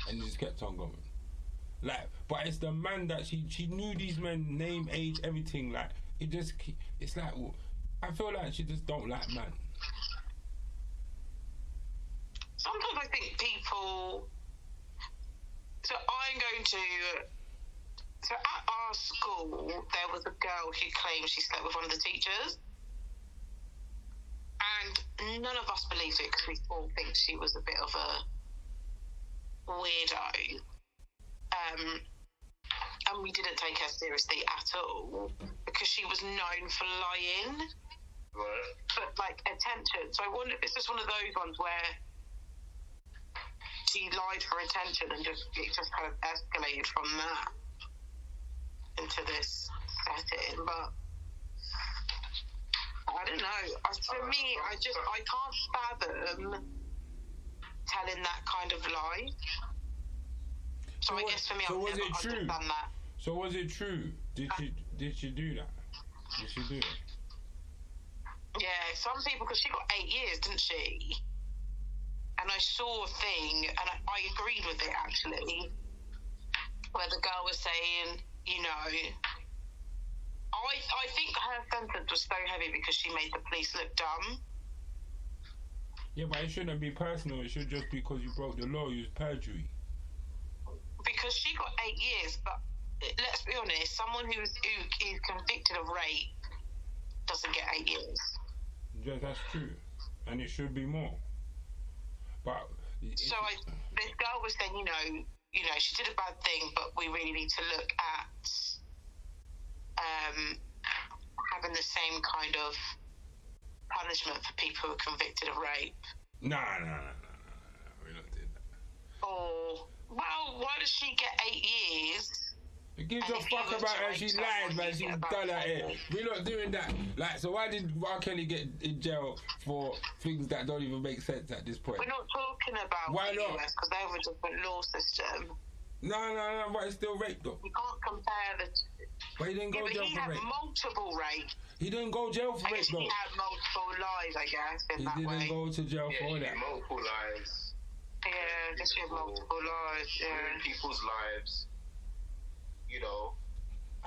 and you just kept on going. Like, but it's the man that she she knew these men name, age, everything. Like, it just it's like I feel like she just don't like man. Sometimes I think people. So I'm going to. So at our school, there was a girl who claimed she slept with one of the teachers. And none of us believed it because we all think she was a bit of a weirdo. Um, and we didn't take her seriously at all because she was known for lying Right. but like attention. So I wonder if it's just one of those ones where she lied for attention and just it just kind of escalated from that into this setting. But I don't know. For me, I just I can't fathom telling that kind of lie. So, So I guess for me, so I've was never it true? that. So was it true? Did she did she do that? Did she do it? Yeah, some people, because she got eight years, didn't she? And I saw a thing, and I, I agreed with it actually, where the girl was saying, you know, I I think her sentence was so heavy because she made the police look dumb. Yeah, but it shouldn't be personal. It should just be because you broke the law. You was perjury. Because she got eight years, but let's be honest, someone who's who is convicted of rape doesn't get eight years. Yeah, that's true, and it should be more. But So I, this girl was saying, you know, you know, she did a bad thing, but we really need to look at um, having the same kind of punishment for people who are convicted of rape. nah, nah, nah, nah, nah, nah. We not did that. Or, well, why does she get eight years? It gives And a fuck about to her. She someone, lied, man. you She's done her hair. ten. We're not doing that. Like, so why did R. Kelly get in jail for things that don't even make sense at this point? We're not talking about Why the not? US because they have a different law system. No, no, no. But it's still rape though. You can't compare the. Two. But he didn't Yeah, go but jail he for had rape. multiple rapes. He didn't go jail for I rape guess though. he had multiple lies, I guess, in He that didn't way. go to jail Yeah, for you that. do multiple lives. Yeah, guess he multiple lies. Yeah. people's lives. You know,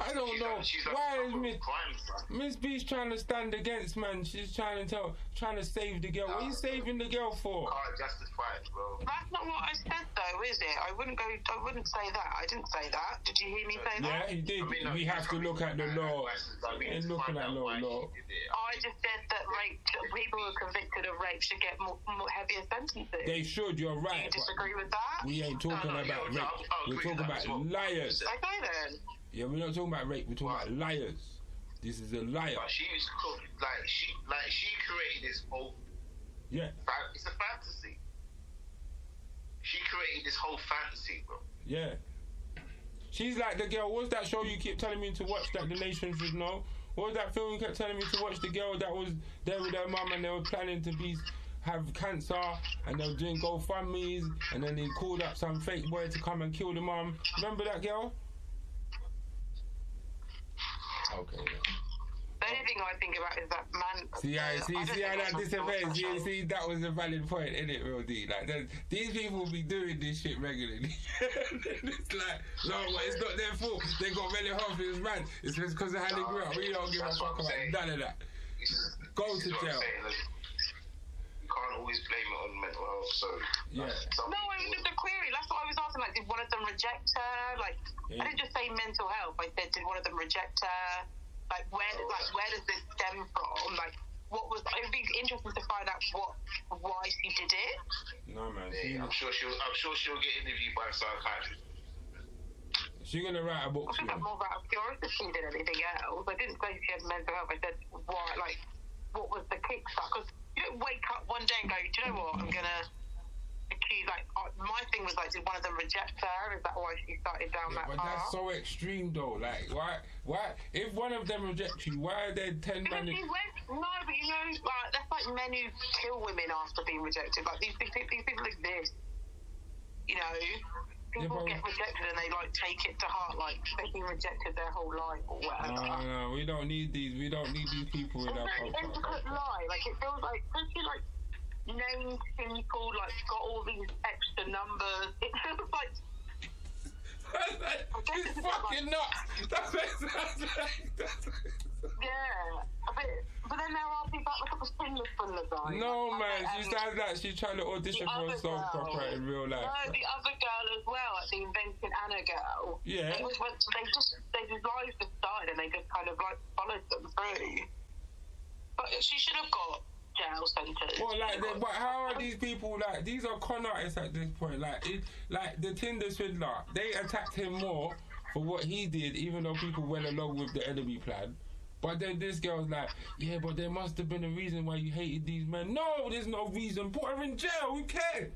I don't She's know done- she's why a is couple Miss crimes. Miss B's trying to stand against man. She's trying to tell, trying to save the girl. What are you saving the girl for? Can't justify it, bro. That's not what I said, though, is it? I wouldn't go. I wouldn't say that. I didn't say that. Did you hear me say that? Yeah, that? he did. I mean, no, we have to look at the law. I mean, Ain't looking at out no why law. I just said that rape people who are convicted of rape should get more, more heavier sentences. They should. You're right. Do you right. disagree with that? we ain't talking No, no, about yeah, rape. no, I'll- I'll We're talking about that as well. liars. Okay then. Yeah, we're not talking about rape. We're talking about liars. This is a liar. But she was. Like she, like she created this whole. Yeah, It's a fantasy. She created this whole fantasy, bro. yeah. She's like the girl. What's that show you keep telling me to watch that the nation should know? What was that film you kept telling me to watch? The girl that was there with her mum and they were planning to be have cancer and they were doing GoFundmes and then they called up some fake boy to come and kill the mum. Remember that girl? Okay. Yeah. The only thing I think about is that man. See, I see, I see how that that's disobeyed. See, that was a valid point, isn't it, real D? Like, that, these people will be doing this shit regularly. it's like, no, but it's not their fault. They got mental health is man. It's just because of how they grew up. We don't give a fuck about none of that. Go to is what I'm jail. Saying, can't always blame it on mental health. So Yeah. some No, I mean people- the query. That's what I was asking. Like, did one of them reject her? Like, Yeah. I didn't just say mental health. I said, did one of them reject her? Like, where, oh. like, where does this stem from? Like, what was? It would be interesting to find out what, why she did it. No, man. Yeah, I'm sure she'll. I'm sure she'll get interviewed by a psychiatrist. she gonna write a book I think soon. that's more about curiosity than anything else. I didn't say she had mental health. I said, why? Like, what was the kickstart? Because you don't wake up one day and go, do you know what? I'm gonna accuse. Like, uh, my thing was like, did one of them reject her? Is that why she started down Yeah, that but path? that's so extreme, though. Like, why? Why? If one of them rejects you, why are there ten Because men? he went, no, but you know, like that's like men who kill women after being rejected. Like these, these, these people exist. You know, people but- get rejected and they like take it to heart, like they've been rejected their whole life or whatever. No, no, we don't need these. We don't need these people It's a our very intricate lie. Like it feels like, especially like named people, like got all these extra numbers. It feels like She's fucking nuts. That's what it sounds like. That's what it sounds yeah. But, but then there are people like a Tinder full of guys. No Like, man, she um, sounds like she's trying to audition for a song girl. in real life. No, the other girl as well, like the Inventing Anna girl. Yeah. They, was, they just they just lives just started and they just kind of like followed them through. But she should have got jail sentence. Well, like, they, but how are these people like? These are con artists at this point. Like, it, like the Tinder swindler, they attacked him more for what he did, even though people went along with the enemy plan. But then this girl's like, yeah, but there must have been a reason why you hated these men. No, there's no reason. Put her in jail. Who cares?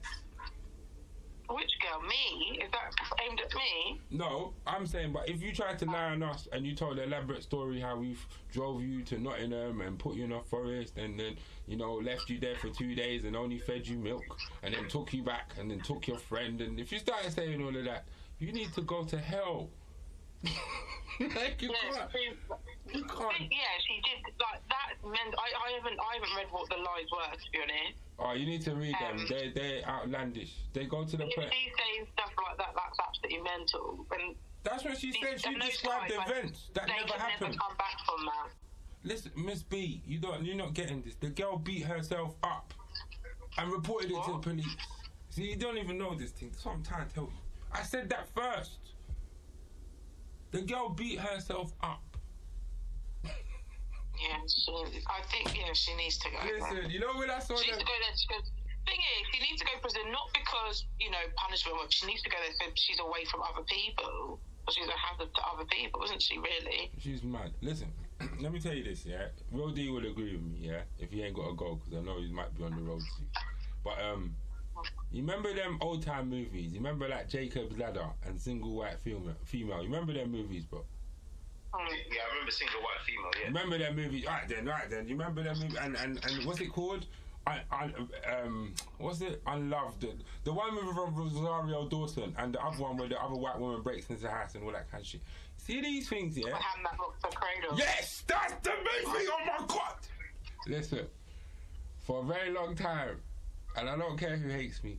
Which girl? Me? Is that aimed at me? No, I'm saying, but if you tried to lie on us and you told an elaborate story how we drove you to Nottingham and put you in a forest and then, you know, left you there for two days and only fed you milk and then took you back and then took your friend, and if you started saying all of that, you need to go to hell. like you Yeah, you can't. yeah, she did like that. Meant I, I haven't I haven't read what the lies were to be honest. Oh, you need to read them. Um, They they're outlandish. They go to the If she's saying stuff like that, that's absolutely mental. And That's what she said. She described like, events that they never can happened. never come back from that. Listen, Miss B, you don't, you're not getting this. The girl beat herself up and reported it to the police. See, you don't even know this thing. That's what I'm trying to tell you. I said that first. The girl beat herself up. Yeah, she, I think yeah, she needs to go. Listen, you know when I saw She needs that? to go there. She goes, thing is, she needs to go to prison not because you know punishment. But she needs to go there so she's away from other people. But she's a hazard to other people, isn't she? Really? She's mad. Listen, let me tell you this, yeah. Real D will agree with me, yeah. If he ain't got a go, because I know he might be on the road soon. But um, you remember them old time movies? You remember like Jacob's Ladder and Single White Female? Female. You remember them movies, bro? Yeah, I remember single white female. Yeah. Remember that movie? Right then, right then. You remember that movie? And and, and what's it called? I, I, um, what's it? Unloved. The, one with Rosario Dawson and the other one where the other white woman breaks into the house and all that kind of shit. See these things, yeah? The hand that rocks the cradle. Yes, that's the movie. Oh my god! Listen, for a very long time, and I don't care who hates me,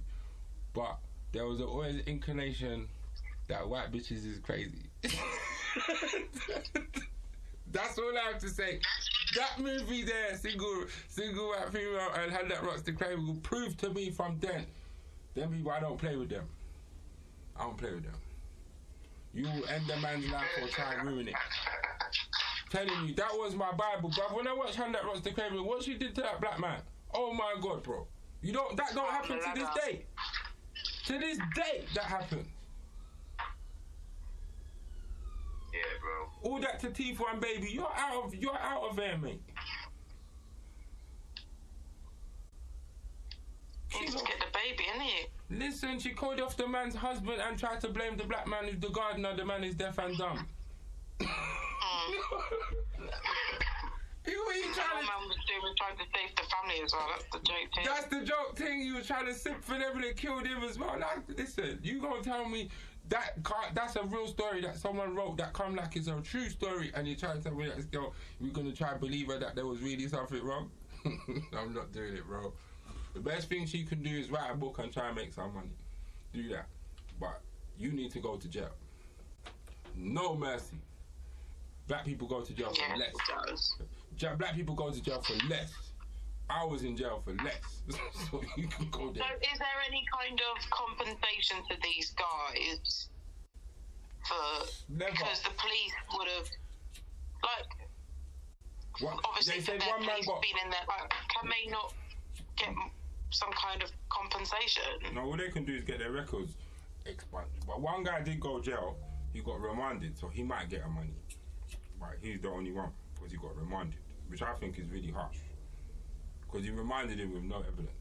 but there was always an inclination that white bitches is crazy. That's all I have to say. That movie there, single, single white female, and had that rocks the claim will prove to me from then. Them people, I don't play with them. I don't play with them. You will end the man's life or try and ruin it. Telling you, that was my Bible, bruv. When I watched Hand That Rocks the Cradle, what she did to that black man? Oh my god, bro. You don't that don't happen to this day. To this day, that happened. Yeah, bro. All that to T1 baby, you're out of you're out of there, mate. He needs to get the baby, isn't? Listen, she called off the man's husband and tried to blame the black man who's the gardener, the man is deaf and dumb. Mm. What are you trying to man was doing trying to save the family as well. That's the joke thing. That's the joke thing. You were trying to simp for them and they killed him as well. Like, listen, you gonna tell me that car, that's a real story that someone wrote that come like it's a true story, and you're trying to tell me that girl, you're gonna try and believe her that there was really something wrong? I'm not doing it, bro. The best thing she can do is write a book and try and make some money. Do that, but you need to go to jail. No mercy. Black people go to jail for less. it does. Ja- Black people go to jail for less. I was in jail for less, so you can go So, there. is there any kind of compensation to these guys for Never. because the police would have like What, obviously they said for one man got. being in there, like, can they not get some kind of compensation? No, all they can do is get their records expunged. But one guy did go jail. He got remanded, so he might get a money. Right, he's the only one because he got remanded, which I think is really harsh. Because he reminded him with no evidence.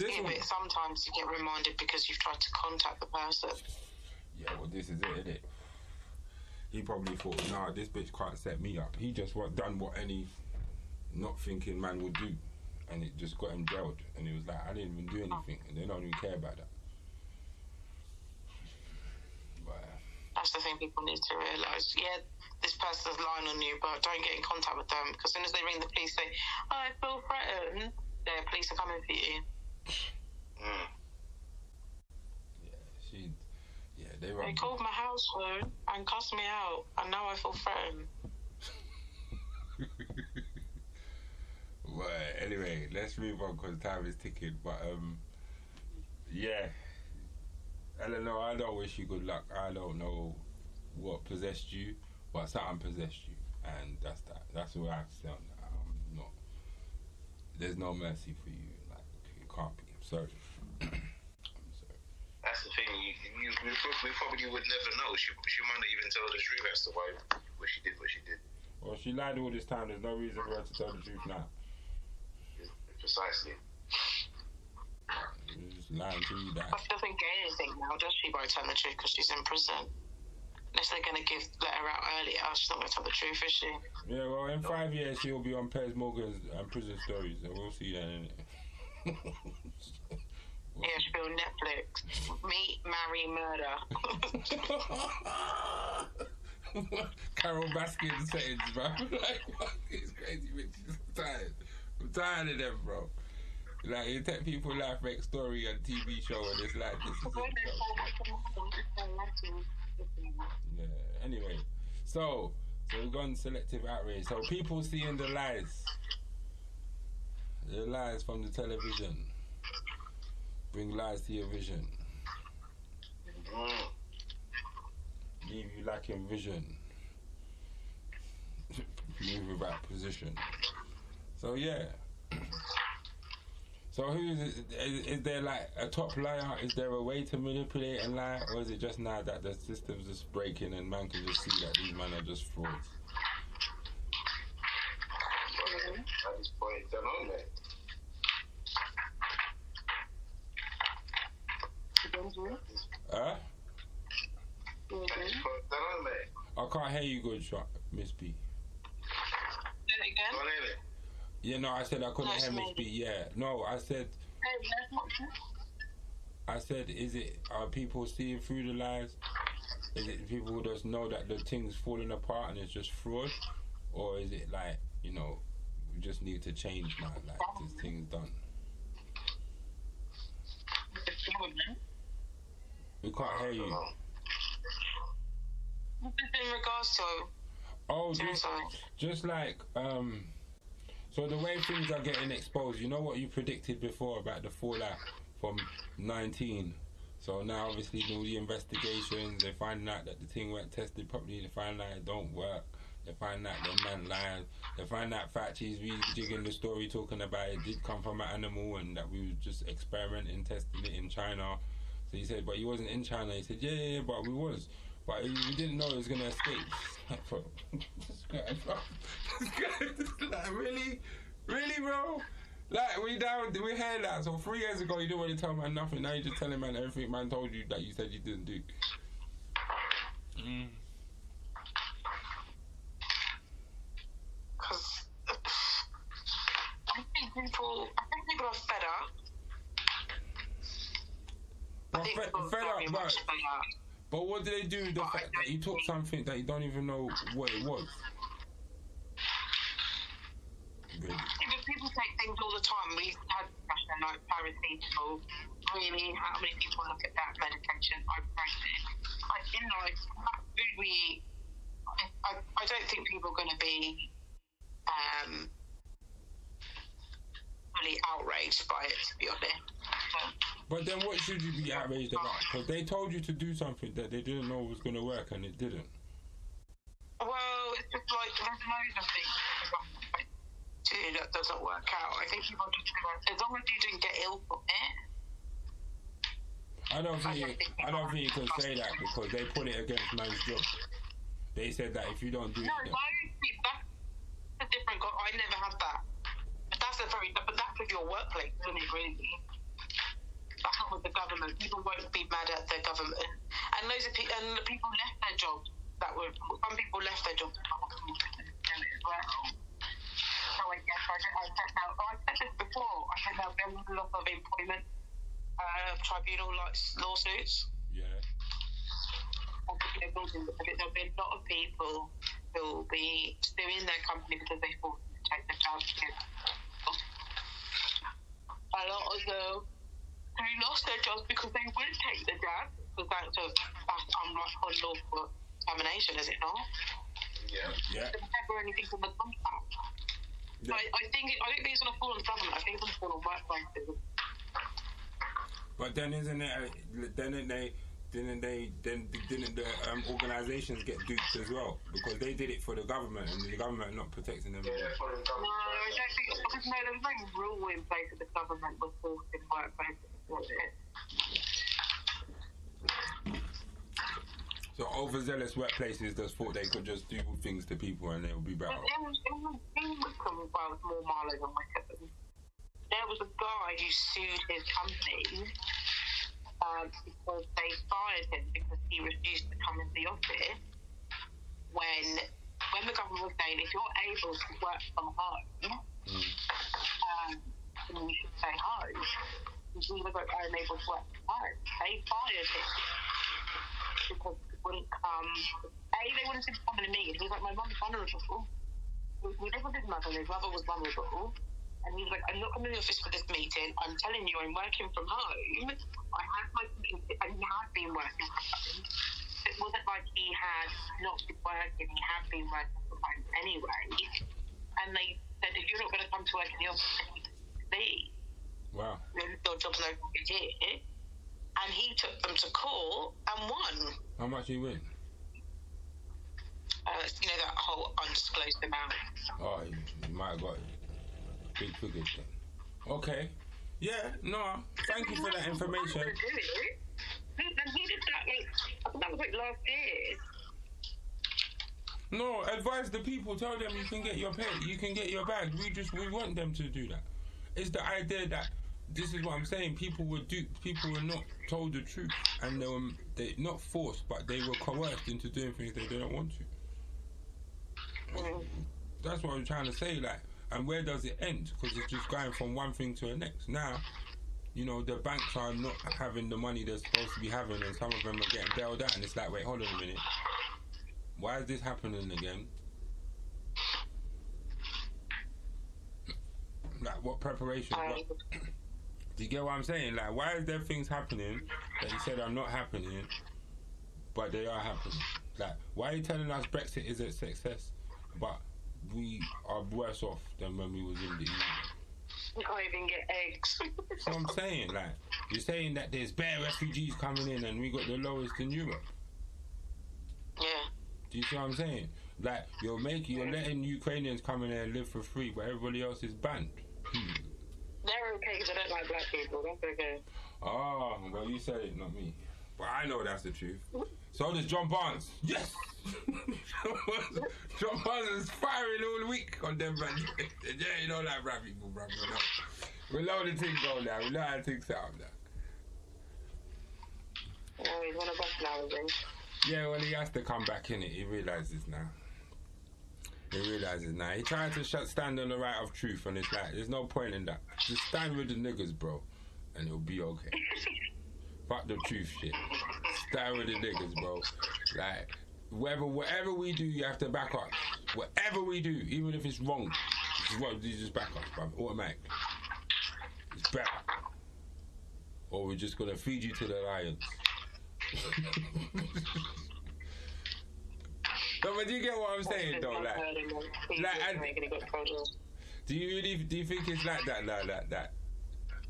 this Yeah, one, but sometimes you get reminded because you've tried to contact the person. Yeah, well, this is it, isn't it. He probably thought, nah, this bitch can't set me up. He just what, done what any not thinking man would do. And it just got him jailed. And he was like, I didn't even do anything. And they don't even care about that. But, uh, That's the thing people need to realise. Yeah, this person's lying on you, but don't get in contact with them because as soon as they ring the police, say, oh, I feel threatened. The police are coming for you. Mm. yeah, she, yeah, they They called my house phone and cussed me out, and now I feel threatened. Well, anyway, let's move on because time is ticking. But um, yeah, Eleanor, I don't wish you good luck. I don't know what possessed you, but something possessed you, and that's that. That's all I have to say on that. I'm not. There's no mercy for you. Like it can't be. I'm sorry. I'm sorry. That's the thing. You, you, we, pro- we probably would never know. She, she might not even tell the truth as to why what she did, what she did. Well, she lied all this time. There's no reason for her to tell the truth now. Precisely. She's just lying to you. That But she doesn't get anything now, does she, by telling the truth because she's in prison? Unless they're going to give let her out earlier, she's not going to tell the truth, is she? Yeah, well, in five years she'll be on Piers Morgan's um, prison stories, and we'll see innit? Yeah, she'll be on Netflix. Meet, marry, murder. Carole Baskin settings, bro. like, it's crazy, bitches. I'm tired. I'm tired of them, bro. Like, you take people life, make story and TV show, and it's like, this is. Yeah. Anyway, so so we've gone selective outrage. So people seeing the lies, the lies from the television, bring lies to your vision, leave you lacking vision, move without position. So yeah. So who is? Is, there like a top liar? Is there a way to manipulate and lie, or is it just now that the system's just breaking and man can just see that these men are just frauds? At this point. Huh? Point, don't know, man. I can't hear you good, shot, Miss B. Say it again. Yeah, no, I said I couldn't hear lady. B. Yeah, no, I said, I said, is it are people seeing through the lies? Is it people who just know that the thing's falling apart and it's just fraud, or is it like you know, we just need to change now, like this thing's done? We can't hear you. In regards to Oh, just, just like um, so the way things are getting exposed. You know what you predicted before about the fallout from 19. So now, obviously, all the investigations, they find out that the thing weren't tested properly. They find out it don't work. They find out the man lying. They find out Fauci's rejigging the story, talking about it did come from an animal and that we were just experimenting, testing it in China. So he said, but he wasn't in China. He said, yeah, yeah, yeah but we was. But we didn't know it was gonna escape. Bro, this guy, bro. This guy, like, really, really, bro. Like we down, we heard that. So three years ago, you didn't want to tell man nothing. Now you just telling man everything man told you that you said you didn't do. Mm. because I think people, I think people are fed up. I But think fed, people are fed up, much but, fed up. but what did they do? with The fact that you took something that you don't even know what it was. Really? Because people take things all the time. We've had discussion like paracetamol. Really, how many people look at that medication? Ibuprofen. Like in life, that food we eat. I, I don't think people are going to be um, really outraged by it, to be honest. But then what should you be outraged about? Because they told you to do something that they didn't know was going to work and it didn't. Well, it's just like there's loads of things that that doesn't work out. I think people just go, as long as you didn't get ill from it. I don't think you, I don't think you can say that because they put it against man's job. They said that if you don't do No, it, that's a different. I never had that. But that's a very. But that's with your workplace, isn't it? Really. Not with the government. People won't be mad at the government, and those are pe- and the people left their jobs. That were some people left their jobs. to come up and do it as well. So I guess I I don't. I said this before. I said now there was a lot of employment uh, tribunal like lawsuits. yeah. I think they're building. There'll be a lot of people who will be suing their company because they forced to take the jobs. A lot of them who lost their jobs because they wouldn't take the jab because that's a that's unlawful termination, is it not? Yeah. Yeah. There's never anything in the contract. So I, I think it, I don't think it's going to fall on government. I think it's going to fall on workplaces. But then isn't it? uh, Didn't they? Didn't they? Then didn't the um, organizations get duped as well because they did it for the government and the government not protecting them? Yeah, they're following No, I government. don't think because no, there was no rule in place that the government was forced in workplaces. So overzealous workplaces just thought they could just do things to people and they would be better. But in, in, in Wycombe, well, it was more Marlow than Wycombe, there was a guy who sued his company um, because they fired him because he refused to come into the office when when the government was saying if you're able to work from home, um, then you should stay home. He was like, I'm able to work from. They fired him because he wouldn't um, come. A, they to come in a meeting. He was like, my mum's vulnerable. We live with his mother, his mother was vulnerable. And he was like, I'm not coming to the office for this meeting. I'm telling you, I'm working from home. I have my computer, and he had been working from home. It wasn't like he had not been working, he had been working from home anyway. And they said, if you're not going to come to work in the office, leave Wow. your job's no longer here. And he took them to court and won. How much you win? Uh, you know, that whole undisclosed amount. Oh, you, you might have got big figures then. Okay. Yeah. No. Thank you for that information. And he did that, like, that was like last year. No, advise the people. Tell them you can get your pay. You can get your bag. We just we want them to do that. It's the idea that this is what I'm saying. People were duped. People were not told the truth, and they were they not forced, but they were coerced into doing things they didn't want to. Mm. That's what I'm trying to say. Like, and where does it end? Because it's just going from one thing to the next. Now, you know, the banks are not having the money they're supposed to be having, and some of them are getting bailed out. And it's like, wait, hold on a minute. Why is this happening again? Like, what preparation? What, Do you get what I'm saying? Like, why is there things happening that you said are not happening, but they are happening? Like, why are you telling us Brexit is a success, but we are worse off than when we was in the EU? You can't even get eggs. That's what I'm saying. Like, you're saying that there's bare refugees coming in and we got the lowest in Europe. yeah. Do you see what I'm saying? Like, you're making, you're letting Ukrainians come in there and live for free, but everybody else is banned. Hmm. They're okay because I don't like black people. That's okay. Oh, well, you said it, not me. But I know that's the truth. So does John Barnes. Yes! John Barnes is firing all week on them, man. yeah, you know that, black people, bro. We know. We know the thing go now. We know how things sound now. Oh, he's one of us nowadays. Yeah, well, he has to come back in it. He realizes now. He realizes now. He trying to shut stand on the right of truth, and it's like, there's no point in that. Just stand with the niggas, bro, and it'll be okay. Fuck the truth shit. Stand with the niggas, bro. Like, whatever, whatever we do, you have to back up. Whatever we do, even if it's wrong, just, what, you just back up, bro. Automatic. It's better. Or we're just gonna feed you to the lions. no, but do you get what I'm saying, though? Like, like, do you really do you think it's like that, like that, that?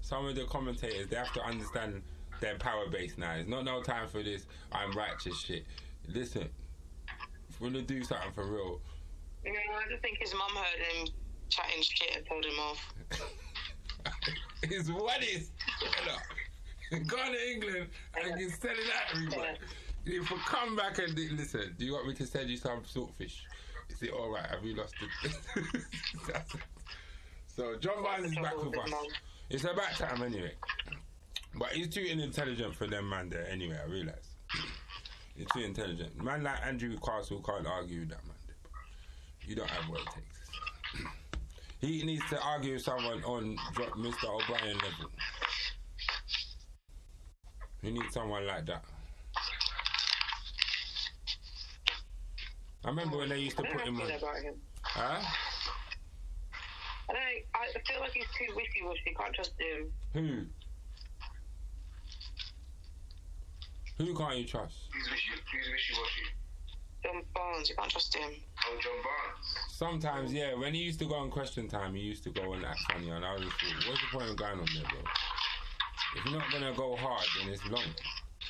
Some of the commentators they have to understand their power base now. It's not no time for this. I'm righteous shit. Listen, if we're gonna do something for real, Yeah, I just think his mum heard him chatting shit and told him off. it's what is. Go to England and get sell it out everybody. If we come back and listen, do you want me to send you some saltfish? Is it all right? Have you lost it? So John Barnes is back with us. It's about time anyway. But he's too intelligent for them man there anyway, I realise. He's too intelligent. Man like Andrew Castle can't argue with that man. You don't have what it takes. He needs to argue with someone on Mr. O'Brien level. You need someone like that. I remember when they used to put him on. I feel about him. Huh? I don't. I feel like he's too wishy-washy. Can't trust him. Who? Who can't you trust? Who's wishy, who's wishy-washy? John Barnes. You can't trust him. Oh, John Barnes. Sometimes, yeah. When he used to go on question time, he used to go and act funny, and I was thought, what's the point of going on there, bro? If you're not gonna go hard, then it's long.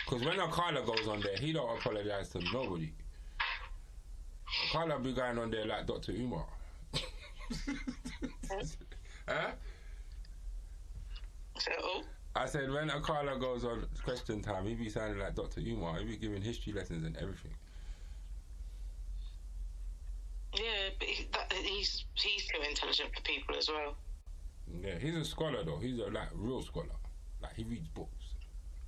Because when Akala goes on there, he don't apologize to nobody. Akala be going on there like Dr. Umar. huh? So, I said when Akala goes on question time, he be sounding like Dr. Umar. He be giving history lessons and everything. yeah, but he, that, he's he's too intelligent for people as well. Yeah, he's a scholar though. He's a like real scholar. Like he reads books.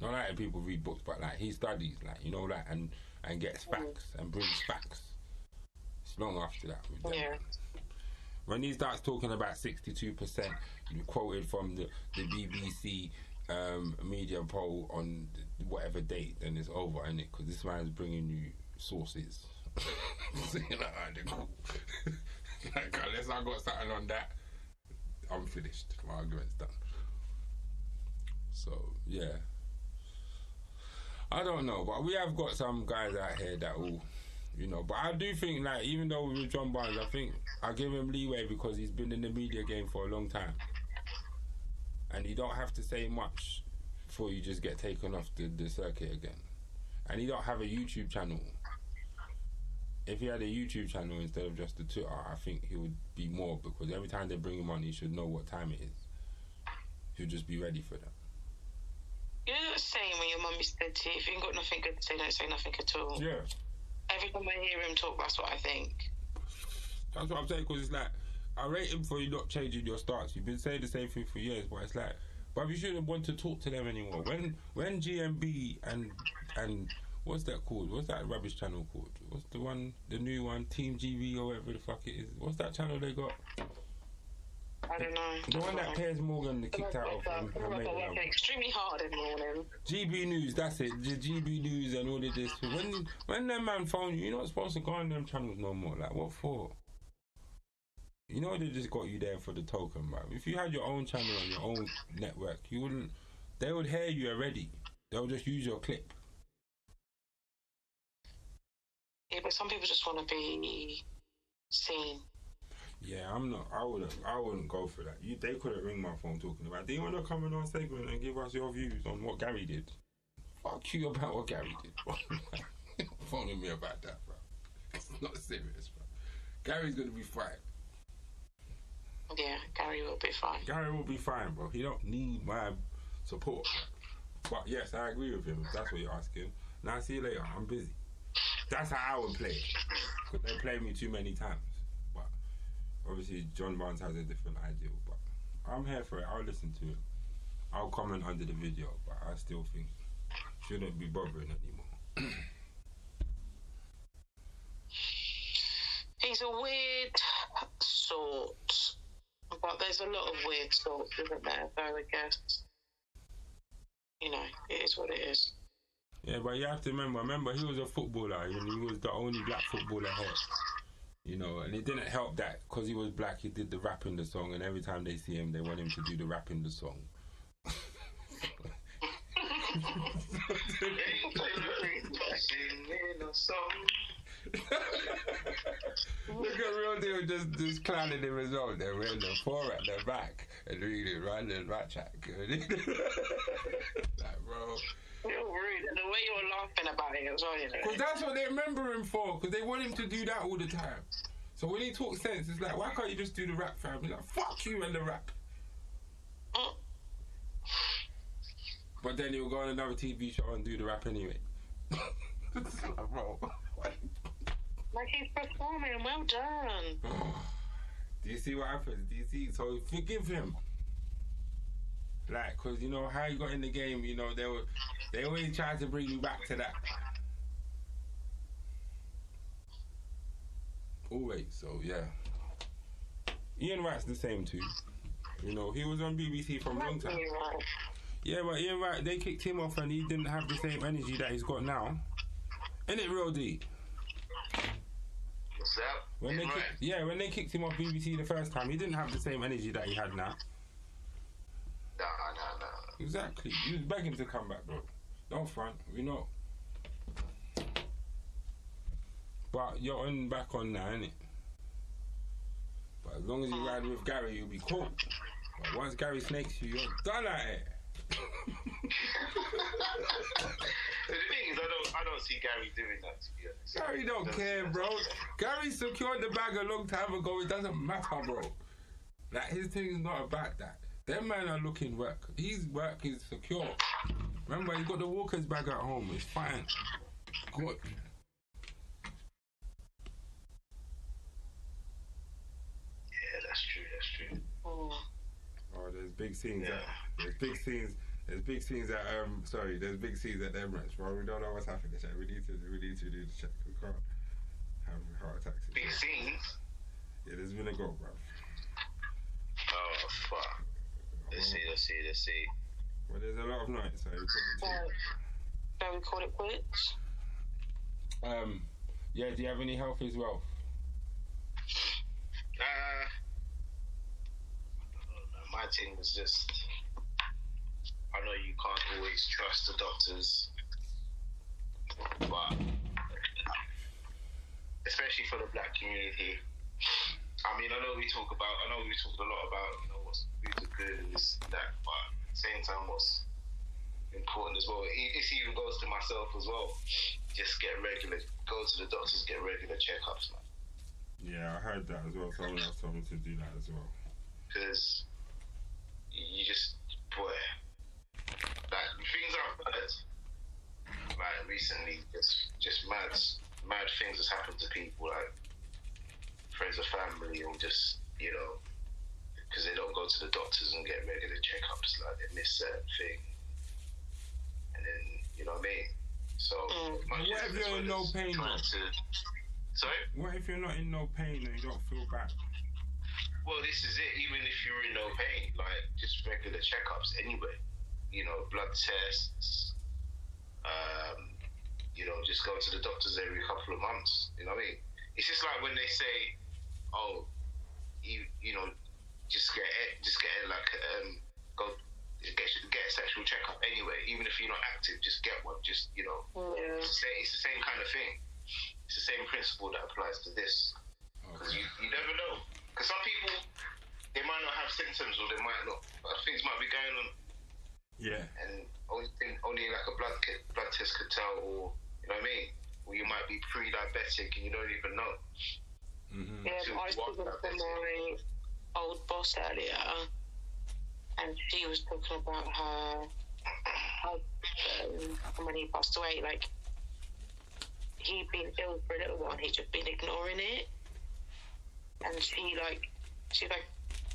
Not like people read books, but like he studies, like you know, like and and gets mm. facts and brings facts. It's long after that. Yeah. When he starts talking about sixty-two percent, quoted from the the BBC um, media poll on whatever date, then it's over, is it? Because this man's bringing you sources. so you're like, "Alright, then cool." like unless I got something on that, I'm finished. My argument's done. So yeah. I don't know, but we have got some guys out here that will, you know. But I do think, like, even though with John Barnes, I think I give him leeway because he's been in the media game for a long time, and you don't have to say much before you just get taken off the, the circuit again. And he don't have a YouTube channel. If he had a YouTube channel instead of just the Twitter, I think he would be more because every time they bring him on, he should know what time it is. He'll just be ready for that. You know that saying when your mum said to you, if you ain't got nothing good to say, don't say nothing at all. Yeah. Every time I hear him talk, that's what I think. That's what I'm saying, because it's like, I rate him for you not changing your stance. You've been saying the same thing for years, but it's like, but you shouldn't want to talk to them anymore. When when GMB and and what's that called? What's that rubbish channel called? What's the one, the new one, Team GB or whatever the fuck it is? What's that channel they got? I don't know. The one that Piers Morgan kicked out of made it I out. work um, extremely hard in the morning. GB News, that's it. The GB News and all of this. When when them man phone you, you're not supposed to go on them channels no more. Like what for? You know they just got you there for the token, man. If you had your own channel on your own network, you wouldn't. They would hear you already. They'll just use your clip. Yeah, but some people just want to be seen. Yeah, I'm not. I wouldn't. I wouldn't go for that. You, they couldn't ring my phone talking about. Do you want to come in our segment and give us your views on what Gary did? Fuck you about what Gary did. Phoning me about that, bro. It's not serious, bro. Gary's gonna be fine. Yeah, Gary will be fine. Gary will be fine, bro. He don't need my support. But yes, I agree with him. If that's what you're asking. Now see you later. I'm busy. That's how I would play it. Because they play me too many times. Obviously, John Barnes has a different ideal. But I'm here for it. I'll listen to it. I'll comment under the video. But I still think shouldn't be bothering anymore. He's a weird sort, but there's a lot of weird sorts, isn't there? So I guess, you know, it is what it is. Yeah, but you have to remember. Remember, he was a footballer, and he was the only black footballer here. You know, and it didn't help that because he was black, he did the rap in the song, and every time they see him, they want him to do the rap in the song. Look at real deal just just clowning him as well. They're in the four at the back and really running rat track. like bro. You're rude. The way you're laughing about it as well, you know. Because that's what they remember him for. Because they want him to do that all the time. So when he talks sense, it's like, why can't you just do the rap, fam? He's like, fuck you and the rap. Mm. But then he'll go on another TV show and do the rap anyway. It's like, bro. Like he's performing. Well done. Do you see what happens? Do you see? So forgive him. Like, cause you know how you got in the game. You know they were, they always try to bring you back to that. Always. So yeah. Ian Wright's the same too. You know he was on BBC from a long time. Yeah, but Ian Wright they kicked him off and he didn't have the same energy that he's got now. Ain't it real D? What's that? When they Right. kicked, yeah, when they kicked him off BBC the first time, he didn't have the same energy that he had now. Nah, nah, nah. Exactly. You was begging to come back, bro. Don't front. We know. But you're on back on now, innit? But as long as you ride with Gary, you'll be cool. But once Gary snakes you, you're done at it. the thing is, I don't, I don't see Gary doing that. To be honest, Gary don't Doesn't care, bro. Gary secured the bag a long time ago. It doesn't matter, bro. Like his thing is not about that. Them man are looking work. His work is secure. Remember, he got the Walker's bag at home. It's fine. Good. Yeah, that's true. That's true. Mm. Oh, there's big scenes. Yeah. At, there's big scenes. There's big scenes at um. Sorry, there's big scenes at Emirates, bro. We don't know what's happening. Check. We need to. We need to do the check. We can't have heart attacks. Big scenes. Yeah, there's been a go, bro. Oh fuck. Let's see. Let's see. Let's see. Well, there's a lot of nights. So we So, probably shall we call it quits? um. Yeah. Do you have any health as well? Uh, my thing was just. I know you can't always trust the doctors, but especially for the black community. I mean, I know we talk about, I know we talked a lot about, you know, what's foods are good and this and that, but at the same time, what's important as well. This even goes to myself as well. Just get regular, go to the doctors, get regular checkups, man. Yeah, I heard that as well. Someone else told me to do that as well. because you just boy like things I've heard like recently just just mad mad things has happened to people like friends or family or just you know because they don't go to the doctors and get regular checkups like they miss certain things, and then you know what I mean so Mm. What if you're in no pain, to- sorry What if you're not in no pain and you don't feel bad? Well, this is it. Even if you're in no pain, like just regular checkups anyway. You know, blood tests. Um, you know, just go to the doctors every couple of months. You know what I mean? It's just like when they say, "Oh, you, you know, just get just get like um go get get a sexual checkup anyway. Even if you're not active, just get one. Just you know, Yeah. it's the same, it's the same kind of thing. It's the same principle that applies to this because Okay. you, you never know. Because some people they might not have symptoms or they might not. Uh, things might be going on, Yeah. and only thing, only like a blood ki- blood test could tell, or you know what I mean. Or you might be pre-diabetic and you don't even know. hmm Yeah, So I was what talking about my earlier, and she was talking about her husband and when he passed away. Like he'd been ill for a little while, and he'd just been ignoring it. And she like, she's like,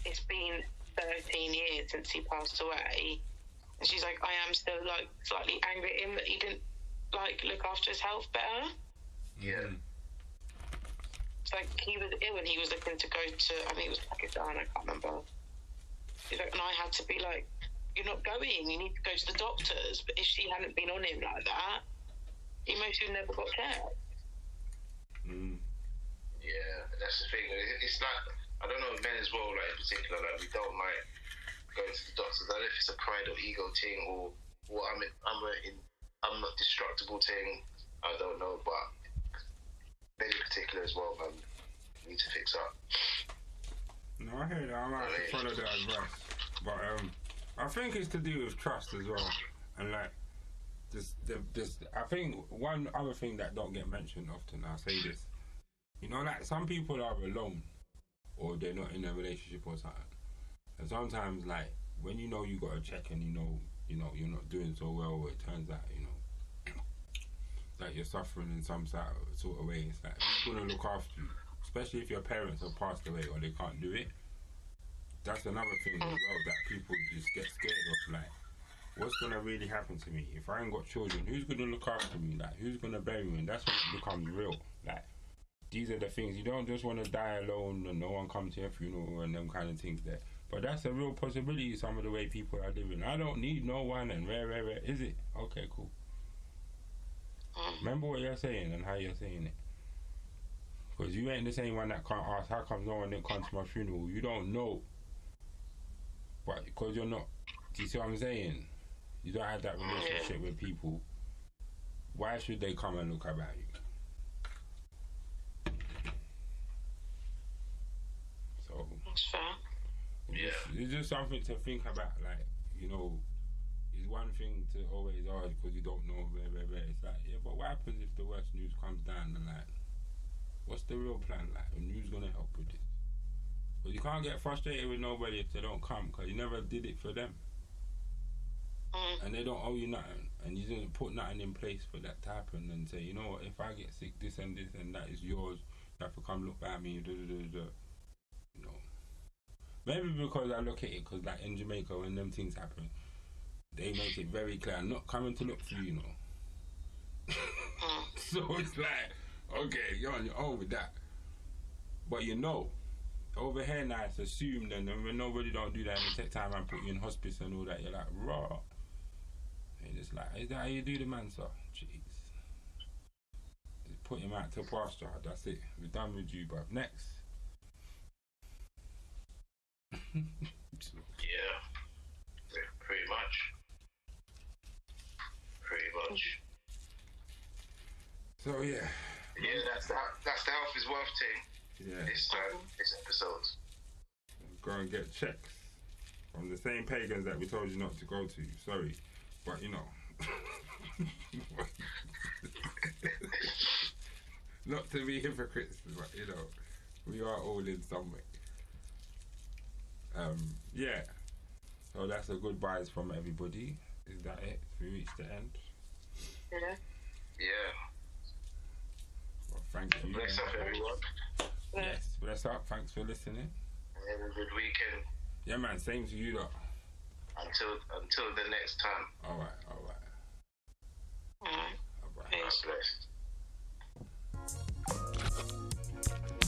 it's been 13 years since he passed away, and she's like, I am still like slightly angry at him that he didn't like look after his health better. Yeah. It's like he was ill and he was looking to go to, I think it was Pakistan, I can't remember. Like, and I had to be like, you're not going, you need to go to the doctors. But if she hadn't been on him like that, he most have never got checked. Mm. Yeah, that's the thing. It's like I don't know men as well. Like in particular, like we don't like going to the doctors. I don't know if it's a pride or ego thing or what. I'm in, I'm a, in, I'm a destructible thing. I don't know, but in particular as well, man, need to fix up. No, I hear that. I might to follow that advice. But um, I think it's to do with trust as well. And like, this, this, I think one other thing that don't get mentioned often, I'll say this. You know, like some people are alone or they're not in a relationship or something. And sometimes, like, when you know you got to check and you know, you know, you're not doing so well, it turns out, you know, that you're suffering in some sort of, sort of way, it's like, going to look after you? Especially if your parents have passed away or they can't do it. That's another thing as well that people just get scared of. Like, what's gonna really happen to me if I ain't got children? Who's gonna look after me? Like, who's gonna bury me? And that's when it becomes real. Like, these are the things you don't just want to die alone and no one come to your funeral and them kind of things there. But that's a real possibility. Some of the way people are living. I don't need no one and rare, rare, rare. Is it okay? Cool. Mm. Remember what you're saying and how you're saying it. Because you ain't the same one that can't ask, how come no one didn't come to my funeral? You don't know. But because you're not, do you see what I'm saying? You don't have that relationship with people. Why should they come and look about you? So, That's fair. it's Yeah. just- it's just something to think about. Like, you know, it's one thing to always ask because you don't know, blah, blah, blah. It's like, yeah, but what happens if the worst news comes down and, like, what's the real plan? Like, and who's going to help with this? But you can't get frustrated with nobody if they don't come because you never did it for them. Mm. And they don't owe you nothing. And you didn't put nothing in place for that to happen and say, you know what, if I get sick, this and this and that is yours. You have to come look at me. Da, da, da. You know. Maybe because I look at it, because like in Jamaica, when them things happen, they make it very clear, I'm not coming to look for you, you know. so it's like, okay, you're on your own with that. But you know, over here now it's assumed, and when nobody don't do that and they take time and put you in hospice and all that, you're like, raw. And it's like, is that how you do the man, sir? Jeez. Just put him out to pasture. That's it. We're done with you, bruv. Next. Yeah, pretty much. Pretty much. So yeah, Yeah, that's the that's the health is worth thing. yeah. This this episode. Go and get checks from the same pagans that we told you not to go to. Sorry, but you know, not to be hypocrites, but you know, we are all in some way. Um, yeah. So that's a goodbyes from everybody. Is that it? We reached the end. Yeah. Yeah. Thank you. Bless up, everyone. Yes, bless up. Thanks for listening. Have a good weekend. Yeah, man. Same to you, lot. Until until the next time. All right. All right. Mm. All right. Thanks. Bless.